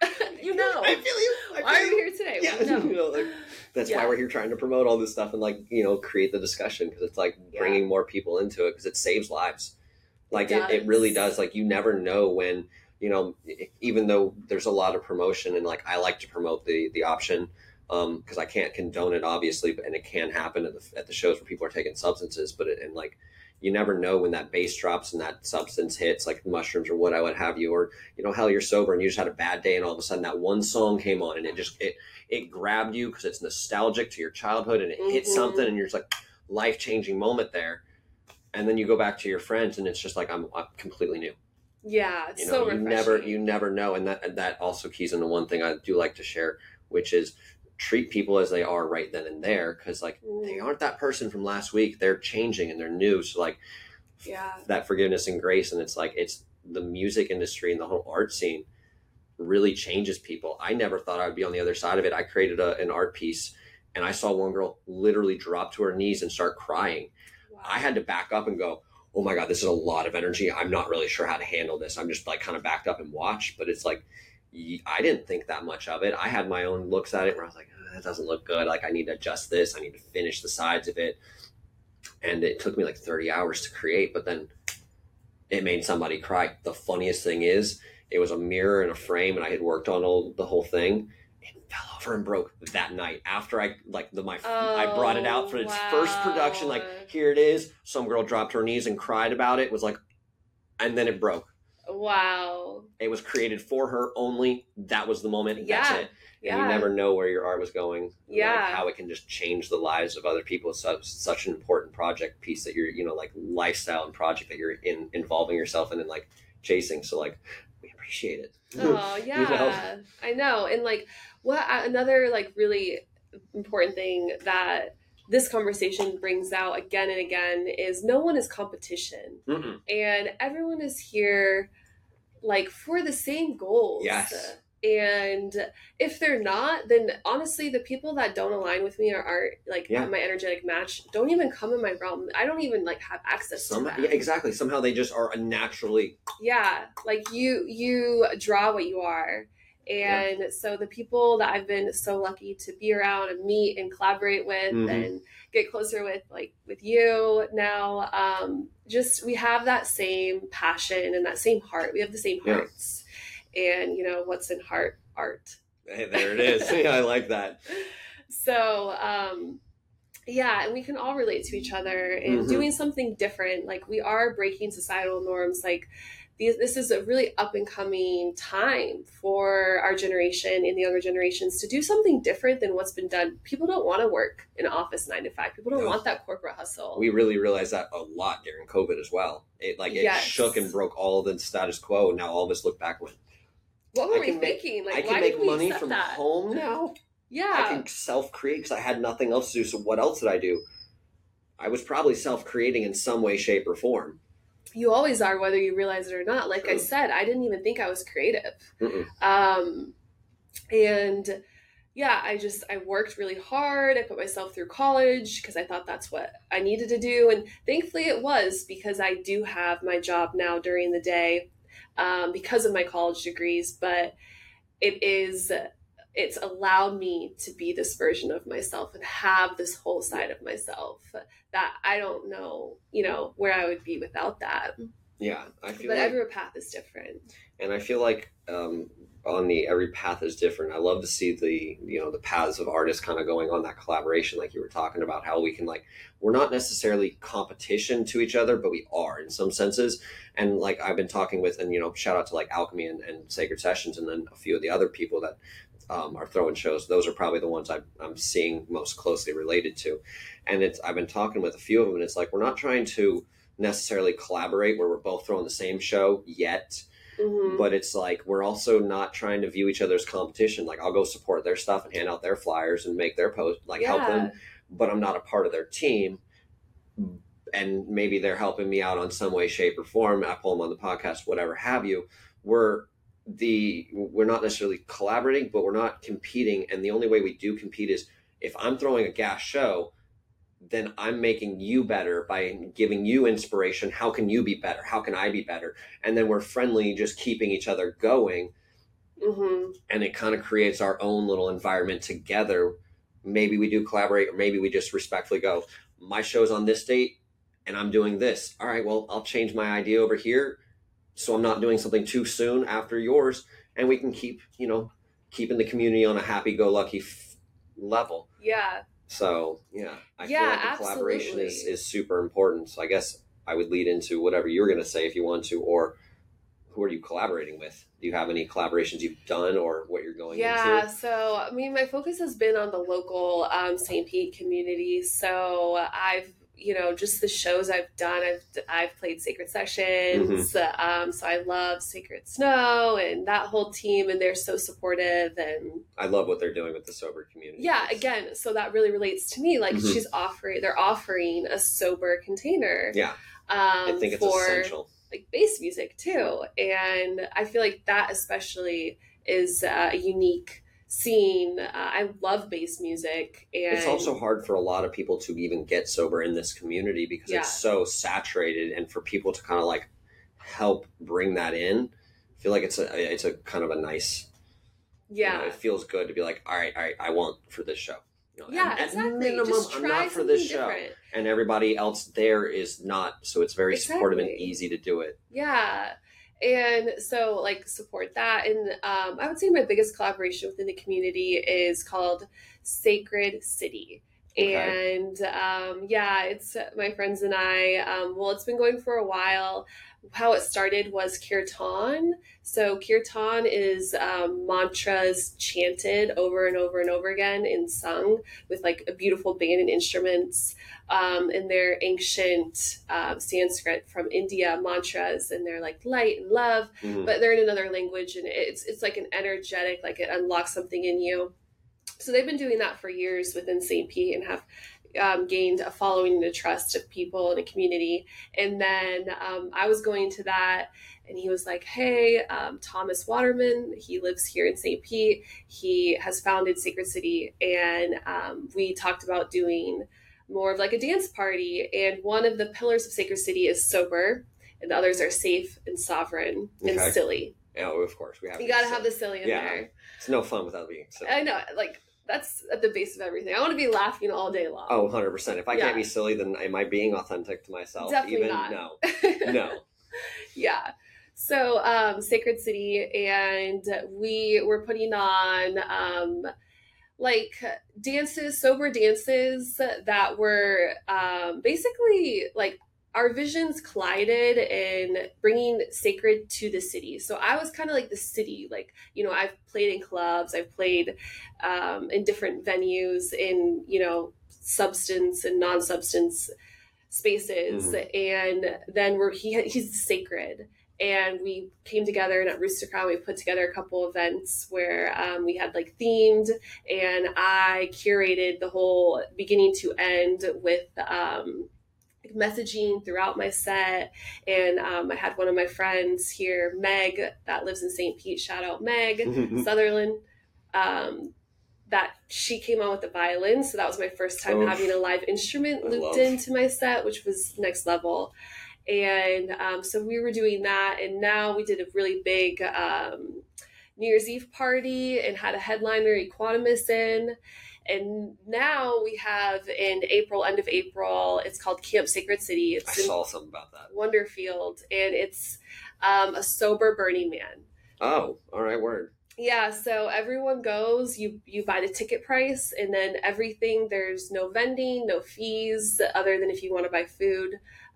you know I feel you. I why are feel we you. here today Yeah, know. you know, like, that's why we're here trying to promote all this stuff and like you know create the discussion because it's like Yeah. bringing more people into it because it saves lives like It it, it really does. like you never know when you know even though there's a lot of promotion and like i like to promote the the option um because i can't condone it obviously but and it can happen at the, at the shows where people are taking substances but it, and like you never know when that bass drops and that substance hits like mushrooms or what i would have you or you know hell you're sober and you just had a bad day and all of a sudden that one song came on and it just it it grabbed you because it's nostalgic to your childhood and it hit Mhm. something and you're just like life changing moment there. And then you go back to your friends and it's just like i'm, I'm completely new. Yeah it's you know so you never you never know. And that that also keys into one thing i do like to share which is treat people as they are right then and there because like they Mm, aren't that person from last week. They're changing and they're new so like yeah. that forgiveness and grace and it's like it's the music industry and the whole art scene really changes people. I never thought i would be on the other side of it. I created a, an art piece and i saw one girl literally drop to her knees and start crying. Wow. i had to back up and go oh my god this is a lot of energy. I'm not really sure how to handle this. I'm just like kind of backed up and watched but it's like i didn't think that much of it. I had my own looks at it where i was like "Uh, that doesn't look good. Like i need to adjust this. I need to finish the sides of it. And it took me like 30 hours to create but then it made somebody cry. The funniest thing is it was a mirror and a frame and i had worked on all the whole thing. It fell over and broke that night after i like the my i brought it out for its first production. Like here it is. Some girl dropped her knees and cried about it was like and then it broke wow it was created for her only that was the moment Yeah. that's it yeah and you never know where your art was going like, Yeah. how it can just change the lives of other people it's such, such an important project piece that you're you know like lifestyle and project that you're in involving yourself in and like chasing so like we appreciate it Oh You yeah, know? I know. And like, what uh, another like really important thing that this conversation brings out again and again is no one is competition, Mm-mm. and everyone is here like for the same goals. Yes. And if they're not, then honestly, the people that don't align with me or aren't like Yeah. my energetic match don't even come in my realm. I don't even like have access Some, to them. yeah, exactly somehow they just are naturally yeah like you you draw what you are and so the people that i've been so lucky to be around and meet and collaborate with Mhm. and get closer with like with you now um just we have that same passion and that same heart. We have the same hearts. And you know what's in heart art. Hey, there it is. Yeah, i like that. So um yeah and we can all relate to each other and Mhm. doing something different like we are breaking societal norms like these, this is a really up and coming time for our generation and the younger generations to do something different than what's been done people don't want to work in office nine to five people don't No. want that corporate hustle we really realized that a lot during covid as well it like it Yes. shook and broke all the status quo and now all of us look back when. what were I we can make- thinking like i can make money from that home now yeah I can self create because I had nothing else to do. So what else did I do? I was probably self creating in some way, shape, or form. you always are whether you realize it or not like i said i didn't even think i was creative Mm-mm. um and yeah i just i worked really hard i put myself through college because i thought that's what i needed to do and thankfully it was because i do have my job now during the day um, because of my college degrees but it is it's allowed me to be this version of myself and have this whole side of myself that I don't know, you know, where I would be without that. Yeah, I feel But like, every path is different. and I feel like um, on the every path is different. I love to see the you know the paths of artists kind of going on that collaboration, like you were talking about, how we can like we're not necessarily competition to each other, but we are in some senses. And like I've been talking with, and you know, shout out to like Alchemy and, and Sacred Sessions, and then a few of the other people that um, are throwing shows. Those are probably the ones I'm, I'm seeing most closely related to. And it's I've been talking with a few of them, and it's like we're not trying to necessarily collaborate where we're both throwing the same show yet Mhm. but it's like we're also not trying to view each other as competition like i'll go support their stuff and hand out their flyers and make their post like help them but i'm not a part of their team and maybe they're helping me out on some way shape or form i pull them on the podcast whatever have you we're the we're not necessarily collaborating but we're not competing and the only way we do compete is if i'm throwing a gas show then i'm making you better by giving you inspiration how can you be better how can i be better and then we're friendly just keeping each other going Mhm. and it kind of creates our own little environment together. Maybe we do collaborate, or maybe we just respectfully go, my show's on this date and I'm doing this. All right, well, I'll change my idea over here so I'm not doing something too soon after yours. And we can keep, you know, keeping the community on a happy go lucky f- level. Yeah. So, yeah, I Yeah, feel like the collaboration is, is super important. So, I guess I would lead into whatever you're going to say if you want to, or who are you collaborating with? Do you have any collaborations you've done or what you're going Yeah, into? so I mean, my focus has been on the local um, St. Pete community. So I've, you know, just the shows I've done. I've I've played Sacred Sessions. Mm-hmm. Um, so I love Sacred Snow and that whole team, and they're so supportive. And I love what they're doing with the sober community. yeah, again, so that really relates to me. Like Mhm. she's offering, they're offering a sober container. Yeah, um, I think it's for essential. like bass music too and i feel like that especially is uh, a unique scene uh, i love bass music and It's also hard for a lot of people to even get sober in this community because Yeah. it's so saturated, and for people to kind of like help bring that in, I feel like it's a it's a kind of a nice. you know, yeah it feels good to be like, all right, all right, I want for this show. You know, yeah at- at exactly minimum, just I'm not for this something show, different. and everybody else there is not. So it's very supportive and easy to do it. Yeah. And so, like, support that. And um, I would say my biggest collaboration within the community is called Sacred City. Okay. And um, yeah, it's my friends and I. Um, well, it's been going for a while. How it started was kirtan. So, kirtan is um, mantras chanted over and over and over again and sung with like a beautiful band and instruments um, and they're ancient um, Sanskrit from India mantras, and they're like light and love, Mhm. but they're in another language, and it's it's like an energetic, like it unlocks something in you. So they've been doing that for years within St. Pete and have um, gained a following and a trust of people in a community. And then um, I was going to that, and he was like, "Hey, um, Thomas Waterman, he lives here in St. Pete. He has founded Sacred City, and um, we talked about doing." more of like a dance party. And one of the pillars of Sacred City is sober, and the others are safe and sovereign and Okay. silly. Oh, of course we have. You got to have the silly in Yeah. there. It's no fun without being silly. I know, like that's at the base of everything. I want to be laughing all day long. Oh, 100%. If I Yeah. can't be silly, then am I being authentic to myself? Definitely Even not. no. No. yeah. So, um, Sacred City, and we were putting on um, like dances, sober dances that were um, basically like our visions collided in bringing sacred to the city. So I was kind of like the city, like, you know, I've played in clubs, I've played um, in different venues in, you know, substance and non substance spaces. And then we're, he, he's sacred and we came together and at Roots to Crown we put together a couple events where um, we had like themed and I curated the whole beginning to end with um, messaging throughout my set and um, I had one of my friends here Meg that lives in St. Pete shout out Meg Sutherland um, that she came on with the violin so that was my first time Oof. having a live instrument I looped love. into my set which was next level and um, so we were doing that and now we did a really big um, New Year's Eve party and had a headliner Equanimous in. And now we have in April, end of April, it's called Camp Sacred City. I It's in saw something about that. Wonderfield, and it's um, a sober Burning Man. Oh, all right, word. Yeah, so everyone goes, you you buy the ticket price and then everything there's no vending, no fees other than if you want to buy food.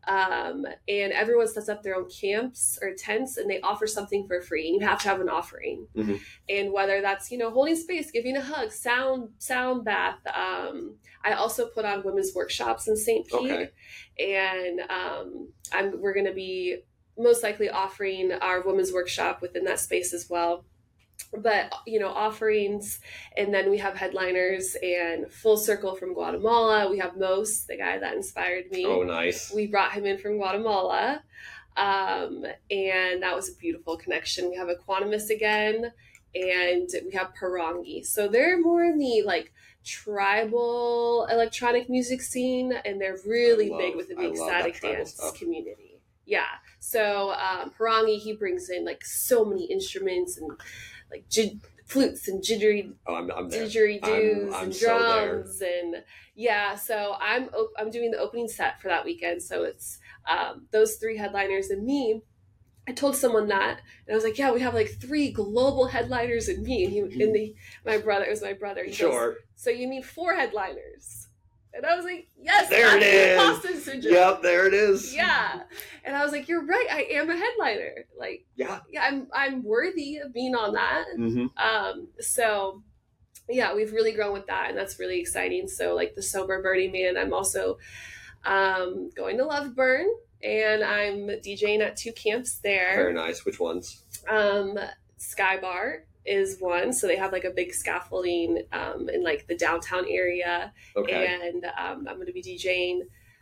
Um, and everyone sets up their own camps or tents and they offer something for free and you have to have an offering. Mhm. And whether that's, you know, holding space, giving a hug, sound sound bath. Um, I also put on women's workshops in St. Pete Okay. and um, I'm we're going to be most likely offering our women's workshop within that space as well but you know offerings and then we have headliners and full circle from guatemala. We have mos the guy that inspired me. Oh, nice. we brought him in from guatemala um, and that was a beautiful connection. We have equanimous again and we have parangi. So they're more in the like tribal electronic music scene and they're really I big love- within the ecstatic dance stuff. community. Yeah. So um, parangi he brings in like so many instruments and like jid- flutes and jittery Oh, I'm, I'm didgeridoos I'm and so drums and yeah so i'm op- i'm doing the opening set for that weekend. So it's um, those three headliners and me. I told someone that and i was like yeah we have like three global headliners and me. And he and the my brother it was my brother. He goes, Sure. so you need four headliners and i was like yes There it is. syndrome Yep, there it is. yeah and i was like you're right i am a headliner like Yeah. yeah i'm i'm worthy of being on that Mm-hmm. um, so yeah, we've really grown with that, and that's really exciting. So like the sober Burning Man, I'm also um, going to Love Burn, and I'm DJing at two camps there. Very nice. Which ones? Um, Sky Bar is one, so they have like a big scaffolding um, in like the downtown area, Okay. and um, I'm going to be DJing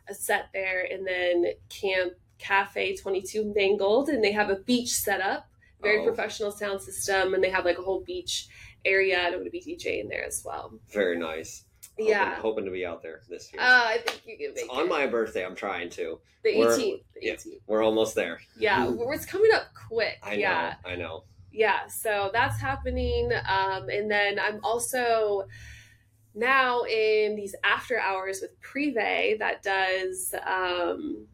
a set there, and then Camp Cafe 22 Mangled, and they have a beach setup, very Oh. professional sound system, and they have like a whole beach area, and I'm going to be DJing there as well. Very nice. Hoping- Yeah, Hoping, to be out there this year. uh, I think you can make it's on my birthday. I'm trying to. the we're- 18th. Yeah. We're almost there. Yeah, it's coming up quick. I know. yeah, I know. Yeah. So that's happening, um, and then I'm also now in these after hours with Prive that does um,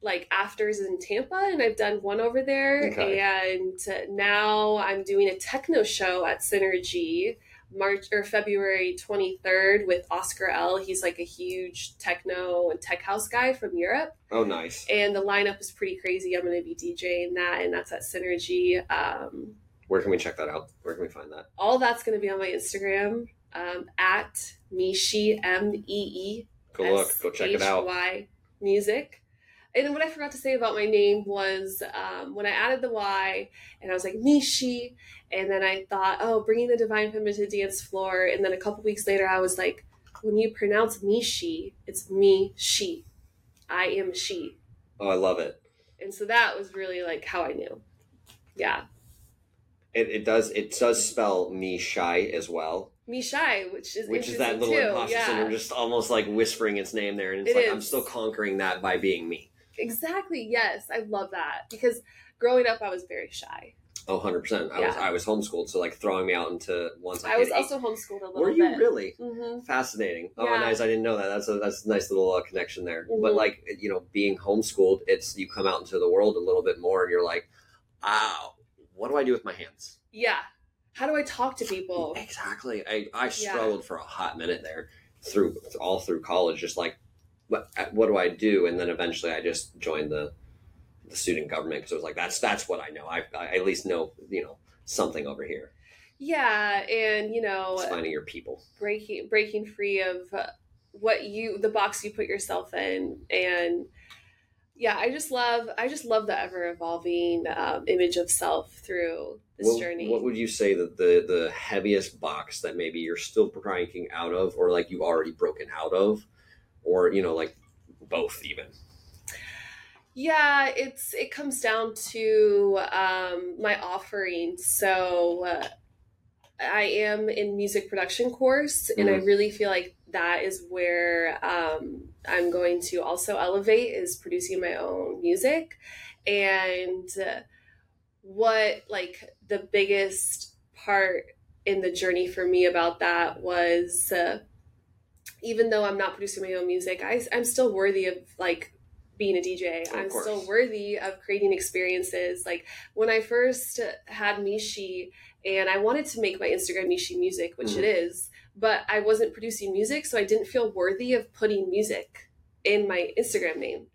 like afters in Tampa, and I've done one over there, Okay. and now I'm doing a techno show at Synergy. March or February 23rd with Oscar L. He's like a huge techno and tech house guy from Europe. Oh, nice. and the lineup is pretty crazy. I'm going to be DJing that, and that's at Synergy. Um, Where can we check that out? Where can we find that? all that's going to be on my Instagram um, at Meeshy M E E Go look. Go check it out. Y music. And then what I forgot to say about my name was um, when I added the Y and I was like Meeshy, and then I thought, oh, bringing the divine feminine to the dance floor, and then a couple weeks later I was like, when you pronounce me she, it's me she, I am she. Oh, I love it. and so that was really like how I knew. Yeah, It, it does it does spell me shy as well, me shy, which is which is that little too. imposter yeah, syndrome, just almost like whispering its name there, and it's It like I'm still conquering that by being me. exactly. Yes, I love that because growing up I was very shy. Oh, 100 percent. I was I was homeschooled, so like throwing me out into ones I was hit eight- also homeschooled a little bit. Were you bit. really? hmm Fascinating. Oh, Yeah. nice. I didn't know that. That's a that's a nice little uh, connection there. Mhm. But like you know, being homeschooled, it's you come out into the world a little bit more, and you're like, "Wow, what do I do with my hands?" Yeah. How do I talk to people? Exactly. I I struggled for a hot minute there through all through college, just like, what what do I do? And then eventually, I just joined the the student government because it was like that's that's what I know. I, I at least know you know something over here. Yeah, and you know, It's finding your people. breaking breaking free of uh, what you the box you put yourself in and yeah i just love i just love the ever evolving um, image of self through this what, journey What would you say that the the heaviest box that maybe you're still breaking out of, or like you already broken out of, or you know like both even? Yeah it's it comes down to um, my offering so uh, i am in music production course and i Mhm. really feel like that is where um, i'm going to also elevate is producing my own music and uh, what like the biggest part in the journey for me about that was uh, even though I'm not producing my own music, I, I'm still worthy of like being a DJ. Of I'm course. still worthy of creating experiences. Like when I first had Meeshy and I wanted to make my Instagram Meeshy music, which mm. it is, but I wasn't producing music, so I didn't feel worthy of putting music in my Instagram name.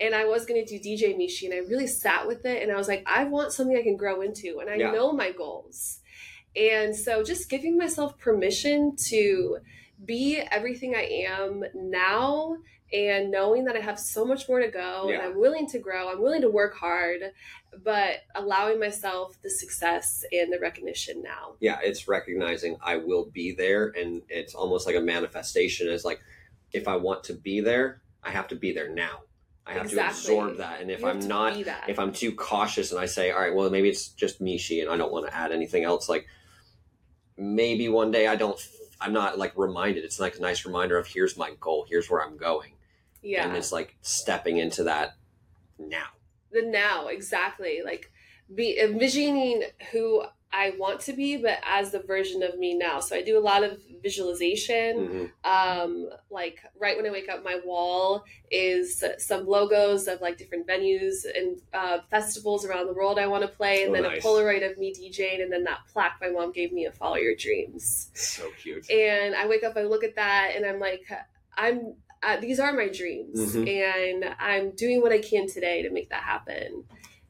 And I was going to do DJ Meeshy, and I really sat with it, and I was like, I want something I can grow into, and I Yeah. know my goals. And so just giving myself permission to be everything I am now and knowing that I have so much more to go and I'm willing to grow, I'm willing to work hard, but allowing myself the success and the recognition now. yeah it's recognizing i will be there and it's almost like a manifestation. Is like if i want to be there i have to be there now. I have Exactly. to absorb that and if You i'm not if i'm too cautious and i say all right well maybe it's just meeshy and i don't want to add anything else like maybe one day i don't i'm not like reminded. It's like a nice reminder of here's my goal. Here's where i'm going yeah. and it's like stepping into that now. The now exactly. Like be envisioning who i want to be but as the version of me now. So i do a lot of visualization. Mhm. um like right when i wake up my wall is some logos of like different venues and uh, festivals around the world i want to play. And Oh, then nice. a polaroid of me djing and then that plaque my mom gave me of follow your dreams. So cute. And I wake up, I look at that, and I'm like, I'm uh, these are my dreams, Mhm. and I'm doing what I can today to make that happen.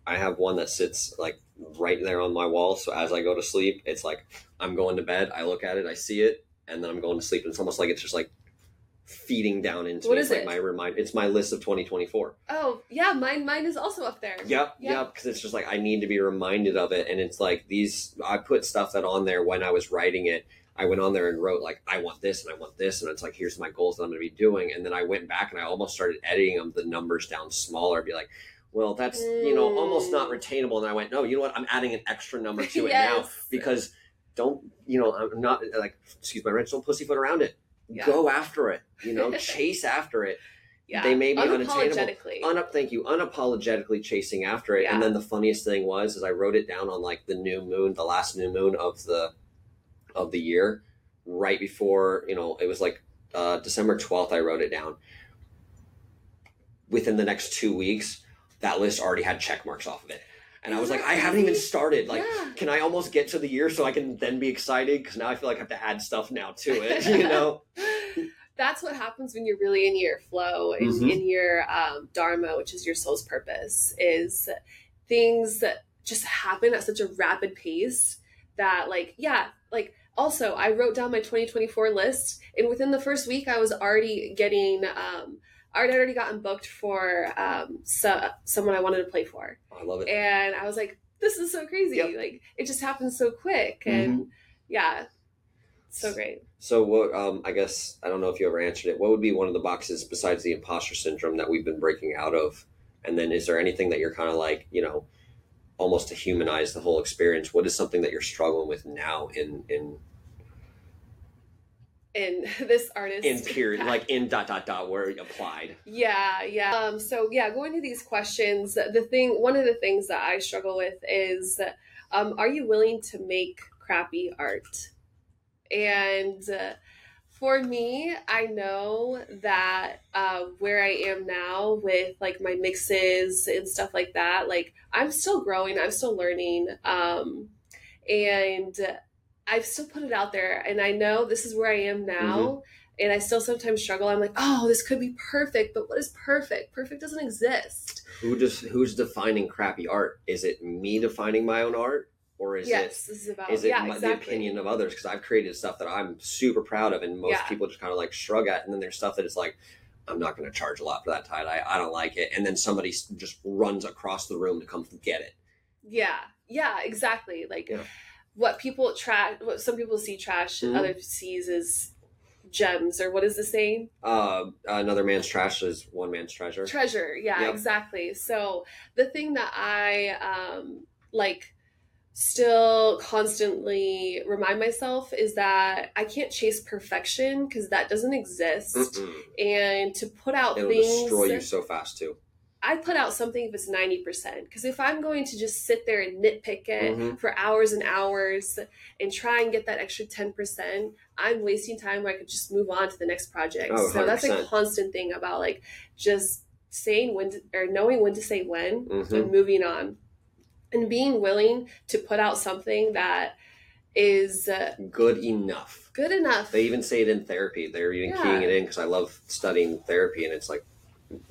I have one that sits like right there on my wall. So as I go to sleep, it's like I'm going to bed. I look at it, I see it, and then I'm going to sleep. And it's almost like it's just like feeding down into What me. is it's like it? my remind. It's my list of 2024. Oh yeah, mine mine is also up there. Yep, Yep. yep. Because it's just like I need to be reminded of it, and it's like these. I put stuff that on there when I was writing it. I went on there and wrote like I want this and I want this, and it's like here's my goals that I'm going to be doing. And then I went back and I almost started editing them the numbers down smaller, be like. Well, that's you know almost not Mm. retainable, and I went, no, you know what? I'm adding an extra number to it now because don't you know I'm not like excuse my French, don't pussyfoot around it. Yeah. Go after it, you know, chase after it. yeah, they may be unattainable. Unup, thank you, unapologetically chasing after it. Yeah. And then the funniest thing was, is I wrote it down on like the new moon, the last new moon of the of the year, right before you know it was like uh, December twelfth. I wrote it down. Within the next two weeks, that list already had check marks off of it, and I was like, I haven't even started. Like, yeah. can I almost get to the year so I can then be excited? Because now I feel like I have to add stuff now to it. You know. That's what happens when you're really in your flow and Mhm. in your um, dharma, which is your soul's purpose. Is things that just happen at such a rapid pace that, like, yeah, like. Also, I wrote down my 2024 list, and within the first week, I was already getting, um, I had already gotten booked for um, so, someone I wanted to play for. I love it. and I was like, "This is so crazy! Yep. Like it just happens so quick." And yeah, so great. So what? Um, I guess I don't know if you ever answered it. What would be one of the boxes besides the imposter syndrome that we've been breaking out of? And then is there anything that you're kind of like you know, almost to humanize the whole experience? What is something that you're struggling with now in in in this artist in period like in dot dot dot where it applied? yeah, yeah. Um, so yeah, going to these questions, the thing, one of the things that I struggle with is, um, are you willing to make crappy art? And uh, for me, I know that uh, where I am now with like my mixes and stuff like that, like I'm still growing, I'm still learning, um, and I've still put it out there, and I know this is where I am now. And I still sometimes struggle. I'm like, oh, this could be perfect, but what is perfect? Perfect doesn't exist. Who just who's defining crappy art? Is it me defining my own art, or is yes, this is about it is it yeah, my, exactly. the opinion of others? Because I've created stuff that I'm super proud of, and most Yeah. people just kind of like shrug at. And then there's stuff that is like, I'm not going to charge a lot for that tie dye. I don't like it. And then somebody just runs across the room to come get it. Yeah, yeah, exactly. Like Yeah. what people trash, what some people see trash, Mhm. others sees as gems, or what is the saying? Uh, another man's trash is one man's treasure. Treasure. Yeah, Yep. exactly. So the thing that I um like still constantly remind myself is that I can't chase perfection because that doesn't exist. Mm-mm. And to put out It'll things destroy you so fast too. I put out something if it's 90%. Because if I'm going to just sit there and nitpick it Mhm. for hours and hours and try and get that extra 10%, I'm wasting time where I could just move on to the next project. Oh, so that's a constant thing about like just saying when to, or knowing when to say when Mhm. and moving on and being willing to put out something that is uh, Good enough. good enough. They even say it in therapy. They're even Yeah. keying it in because I love studying therapy, and it's like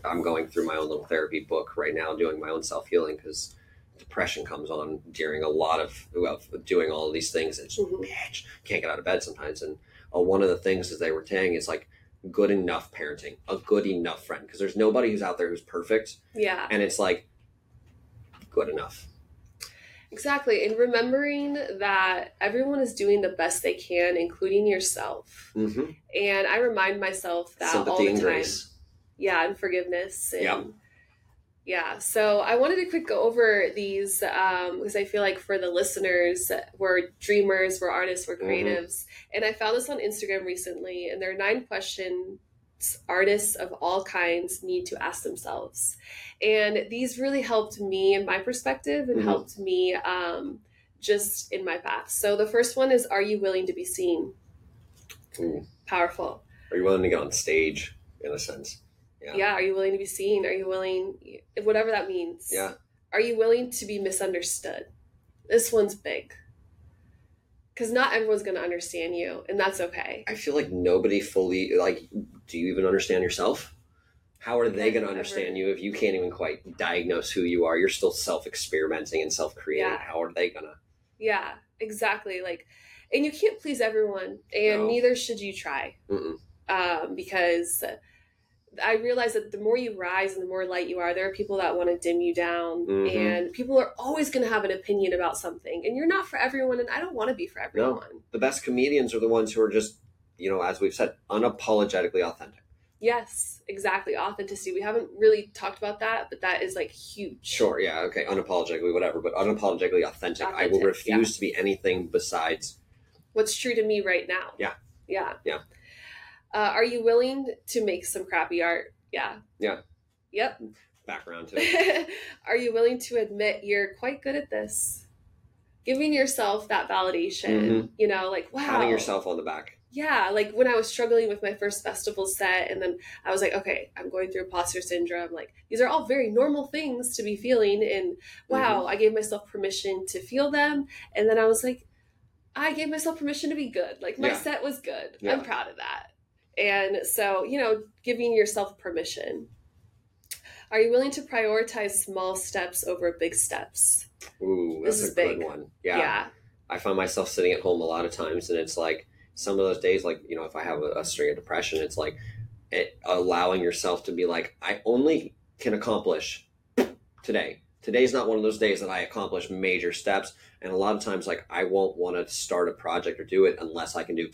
I'm going through my own little therapy book right now, doing my own self healing because depression comes on during a lot of, of doing all of these things. It's Mhm. bitch, can't get out of bed sometimes. And uh, one of the things that they were saying is like good enough parenting, a good enough friend, because there's nobody who's out there who's perfect, yeah. and it's like good enough. Exactly. And remembering that everyone is doing the best they can, including yourself. Mm-hmm. And I remind myself that all the time. grace. Yeah, and forgiveness. And Yeah. Yeah. So I wanted to quick go over these um, because I feel like for the listeners, we're dreamers, we're artists, we're Mhm. creatives. And I found this on Instagram recently, and there are nine questions artists of all kinds need to ask themselves. And these really helped me in my perspective and Mhm. helped me um, just in my path. So the first one is Are you willing to be seen? Ooh. Powerful. Are you willing to get on stage in a sense? Yeah. Yeah. Are you willing to be seen? Are you willing, whatever that means? Yeah. Are you willing to be misunderstood? This one's big. Because not everyone's going to understand you, and that's okay. I feel like nobody fully like. Do you even understand yourself? How are they going to understand you if you can't even quite diagnose who you are? You're still self-experimenting and self-creating. Yeah. How are they gonna? Yeah, exactly. Like, and you can't please everyone, and No. neither should you try. Um, because I realize that the more you rise and the more light you are, there are people that want to dim you down, Mhm. and people are always going to have an opinion about something, and you're not for everyone, and I don't want to be for everyone. No. The best comedians are the ones who are just, you know, as we've said, unapologetically authentic. Yes, exactly. Authenticity. We haven't really talked about that, but that is like huge. Sure, yeah, okay, unapologetically, whatever, but unapologetically authentic. I will Authentic, refuse to be anything besides. What's true to me right now. Yeah. Yeah. Yeah. Uh, are you willing to make some crappy art? Yeah. Yeah. Yep. Background to it. are you willing to admit you're quite good at this? Giving yourself that validation, Mhm. you know, like, wow. Patting yourself on the back. Yeah, like when I was struggling with my first festival set, and then I was like, okay, I'm going through imposter syndrome. Like, these are all very normal things to be feeling. And wow, Mm-hmm. I gave myself permission to feel them. And then I was like, I gave myself permission to be good. Like, my Yeah. set was good. Yeah. I'm proud of that. And so, you know, giving yourself permission. Are you willing to prioritize small steps over big steps? Ooh, This that's is a good big. one. yeah. I find myself sitting at home a lot of times, and it's like some of those days, like you know, if I have a, a string of depression, it's like it, allowing yourself to be like, I only can accomplish today. Today's not one of those days that I accomplish major steps, and a lot of times, like I won't want to start a project or do it unless I can do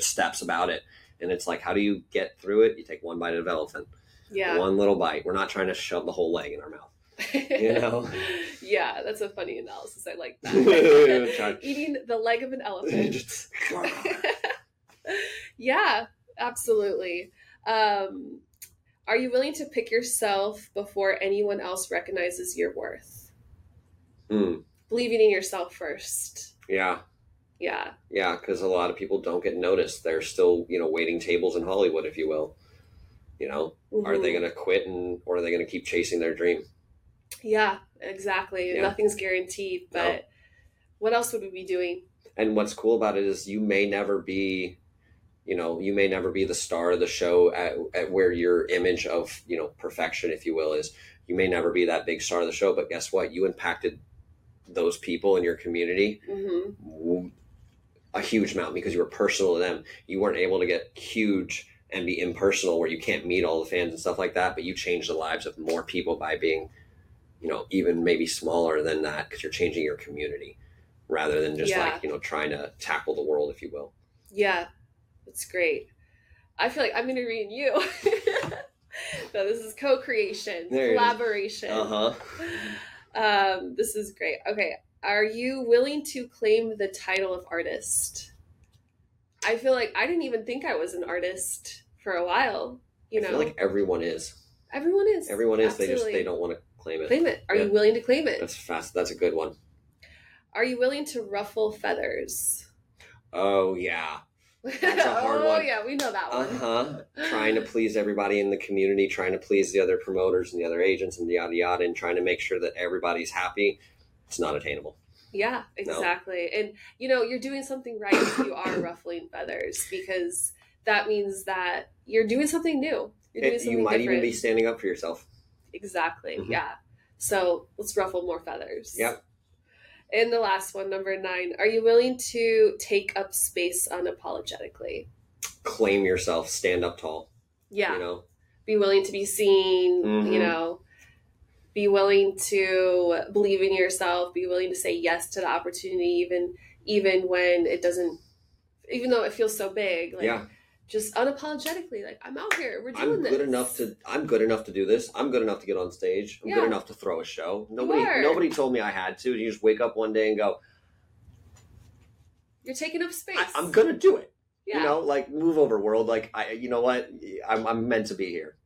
steps about it. And it's like, how do you get through it? You take one bite of elephant, Yeah. one little bite. We're not trying to shove the whole leg in our mouth. You know? yeah, that's a funny analysis. I like that. Eating the leg of an elephant. yeah, absolutely. Um, are you willing to pick yourself before anyone else recognizes your worth? Mm, Believing in yourself first. yeah. Yeah. Yeah, because a lot of people don't get noticed. They're still, you know, waiting tables in Hollywood, if you will. You know, are they Mhm. going to quit and or are they going to keep chasing their dream? Yeah, exactly. Yeah. Nothing's guaranteed, No. but what else would we be doing? And what's cool about it is you may never be, you know, you may never be the star of the show at, at where your image of, you know, perfection, if you will, is. You may never be that big star of the show, but guess what? You impacted those people in your community hmm a huge amount because you were personal to them. You weren't able to get huge and be impersonal where you can't meet all the fans and stuff like that, but you changed the lives of more people by being, you know, even maybe smaller than that because you're changing your community rather than just Yeah. like, you know, trying to tackle the world, if you will. Yeah, that's great. I feel like I'm interviewing you. no, this is co-creation, There is. collaboration. Uh huh. Um, this is great. Okay, are you willing to claim the title of artist? I feel like I didn't even think I was an artist for a while. You I know, feel like everyone is. Everyone is. Everyone is. They just they don't want to claim it. claim it. Are Yeah. you willing to claim it? That's fast. That's a good one. Are you willing to ruffle feathers? Oh yeah. That's a hard oh one. yeah, we know that Uh huh. trying to please everybody in the community, trying to please the other promoters and the other agents and the yada yada, and trying to make sure that everybody's happy. It's not attainable. Yeah, exactly. And you know, you're doing something right if you are ruffling feathers because that means that you're doing something new. You're doing It, something you might different. even be standing up for yourself. Exactly. Mhm. Yeah. So let's ruffle more feathers. Yep. And the last one, number nine. Are you willing to take up space unapologetically? Claim yourself. Stand up tall. Yeah. You know. Be willing to be seen, Mhm. you know. Be willing to believe in yourself, be willing to say yes to the opportunity even even when it doesn't even though it feels so big. Like yeah. Just unapologetically, like I'm out here, we're doing I'm this. good enough to. I'm good enough to do this. I'm good enough to get on stage. I'm Yeah. good enough to throw a show. Nobody. are. Nobody told me I had to. You just wake up one day and go. You're taking up space. I, I'm gonna do it. yeah. You know, like move over world. Like I. You know what? I'm. I'm meant to be here.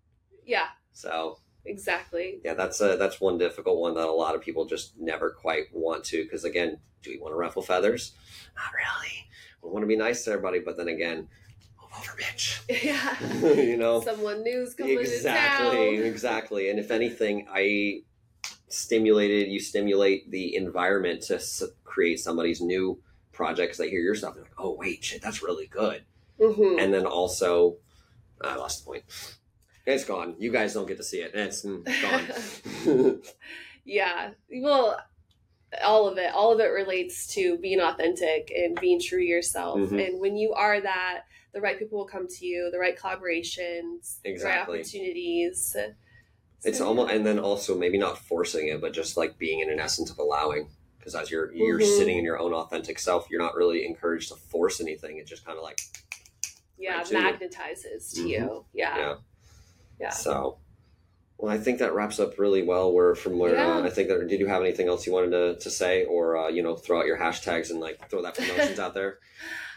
Yeah, So exactly. yeah, that's a that's one difficult one that a lot of people just never quite want to. Because again, do we want to ruffle feathers? Not really. We want to be nice to everybody, but then again, over, bitch. Yeah. you know. Someone new's coming exactly to town. exactly and if anything i stimulated you stimulate the environment to s- create somebody's new projects they hear your stuff they're like oh wait shit that's really good Mhm. and then also i lost the point it's gone you guys don't get to see it it's mm, gone yeah. Well, all of it, all of it relates to being authentic and being true to yourself. Mhm. And when you are that, the right people will come to you, the right collaborations, the right Exactly. opportunities. it's So, almost and then also maybe not forcing it but just like being in an essence of allowing because as you're you're Mhm. sitting in your own authentic self you're not really encouraged to force anything it's just kind of like yeah, right magnetizes to Mhm. you. Yeah. Yeah. Yeah. So, well, I think that wraps up really well. Where from where Yeah. uh, I think that did you have anything else you wanted to, to say, or uh, you know, throw out your hashtags and like throw that promotions out there?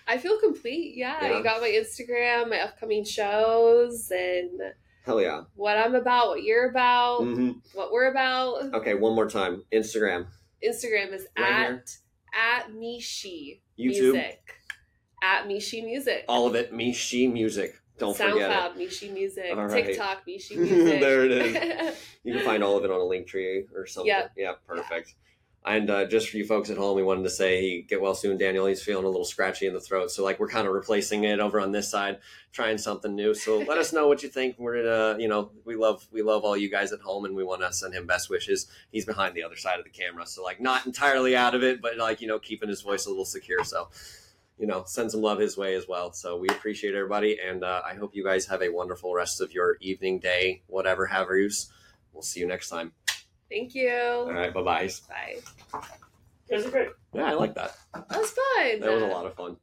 I feel complete. Yeah. Yeah. You got my Instagram, my upcoming shows, and Hell yeah! what I'm about, what you're about, hmm what we're about. Okay, one more time. Instagram, Instagram is Right at here. at Meeshy YouTube, Music. At Meeshy Music. all of it. Me, she, music. Don't forget it. SoundCloud, Meeshy Music. Right. TikTok, Meeshy Music. There it is. You can find all of it on a link tree or something. Yep. Yeah, perfect. And uh, just for you folks at home, we wanted to say, hey, get well soon, Daniel. He's feeling a little scratchy in the throat. So, like, we're kind of replacing it over on this side, trying something new. So, let us know what you think. We're gonna, you know, we love we love all you guys at home, and we want to send him best wishes. He's behind the other side of the camera, so like, not entirely out of it, but like, you know, keeping his voice a little secure. So, you know, send some love his way as well. So, we appreciate everybody, and uh, I hope you guys have a wonderful rest of your evening, day, whatever have yous. We'll see you next time. Thank you. All right, bye bye. Bye. You guys are great. Yeah, I like that. That was fun. That was a lot of fun.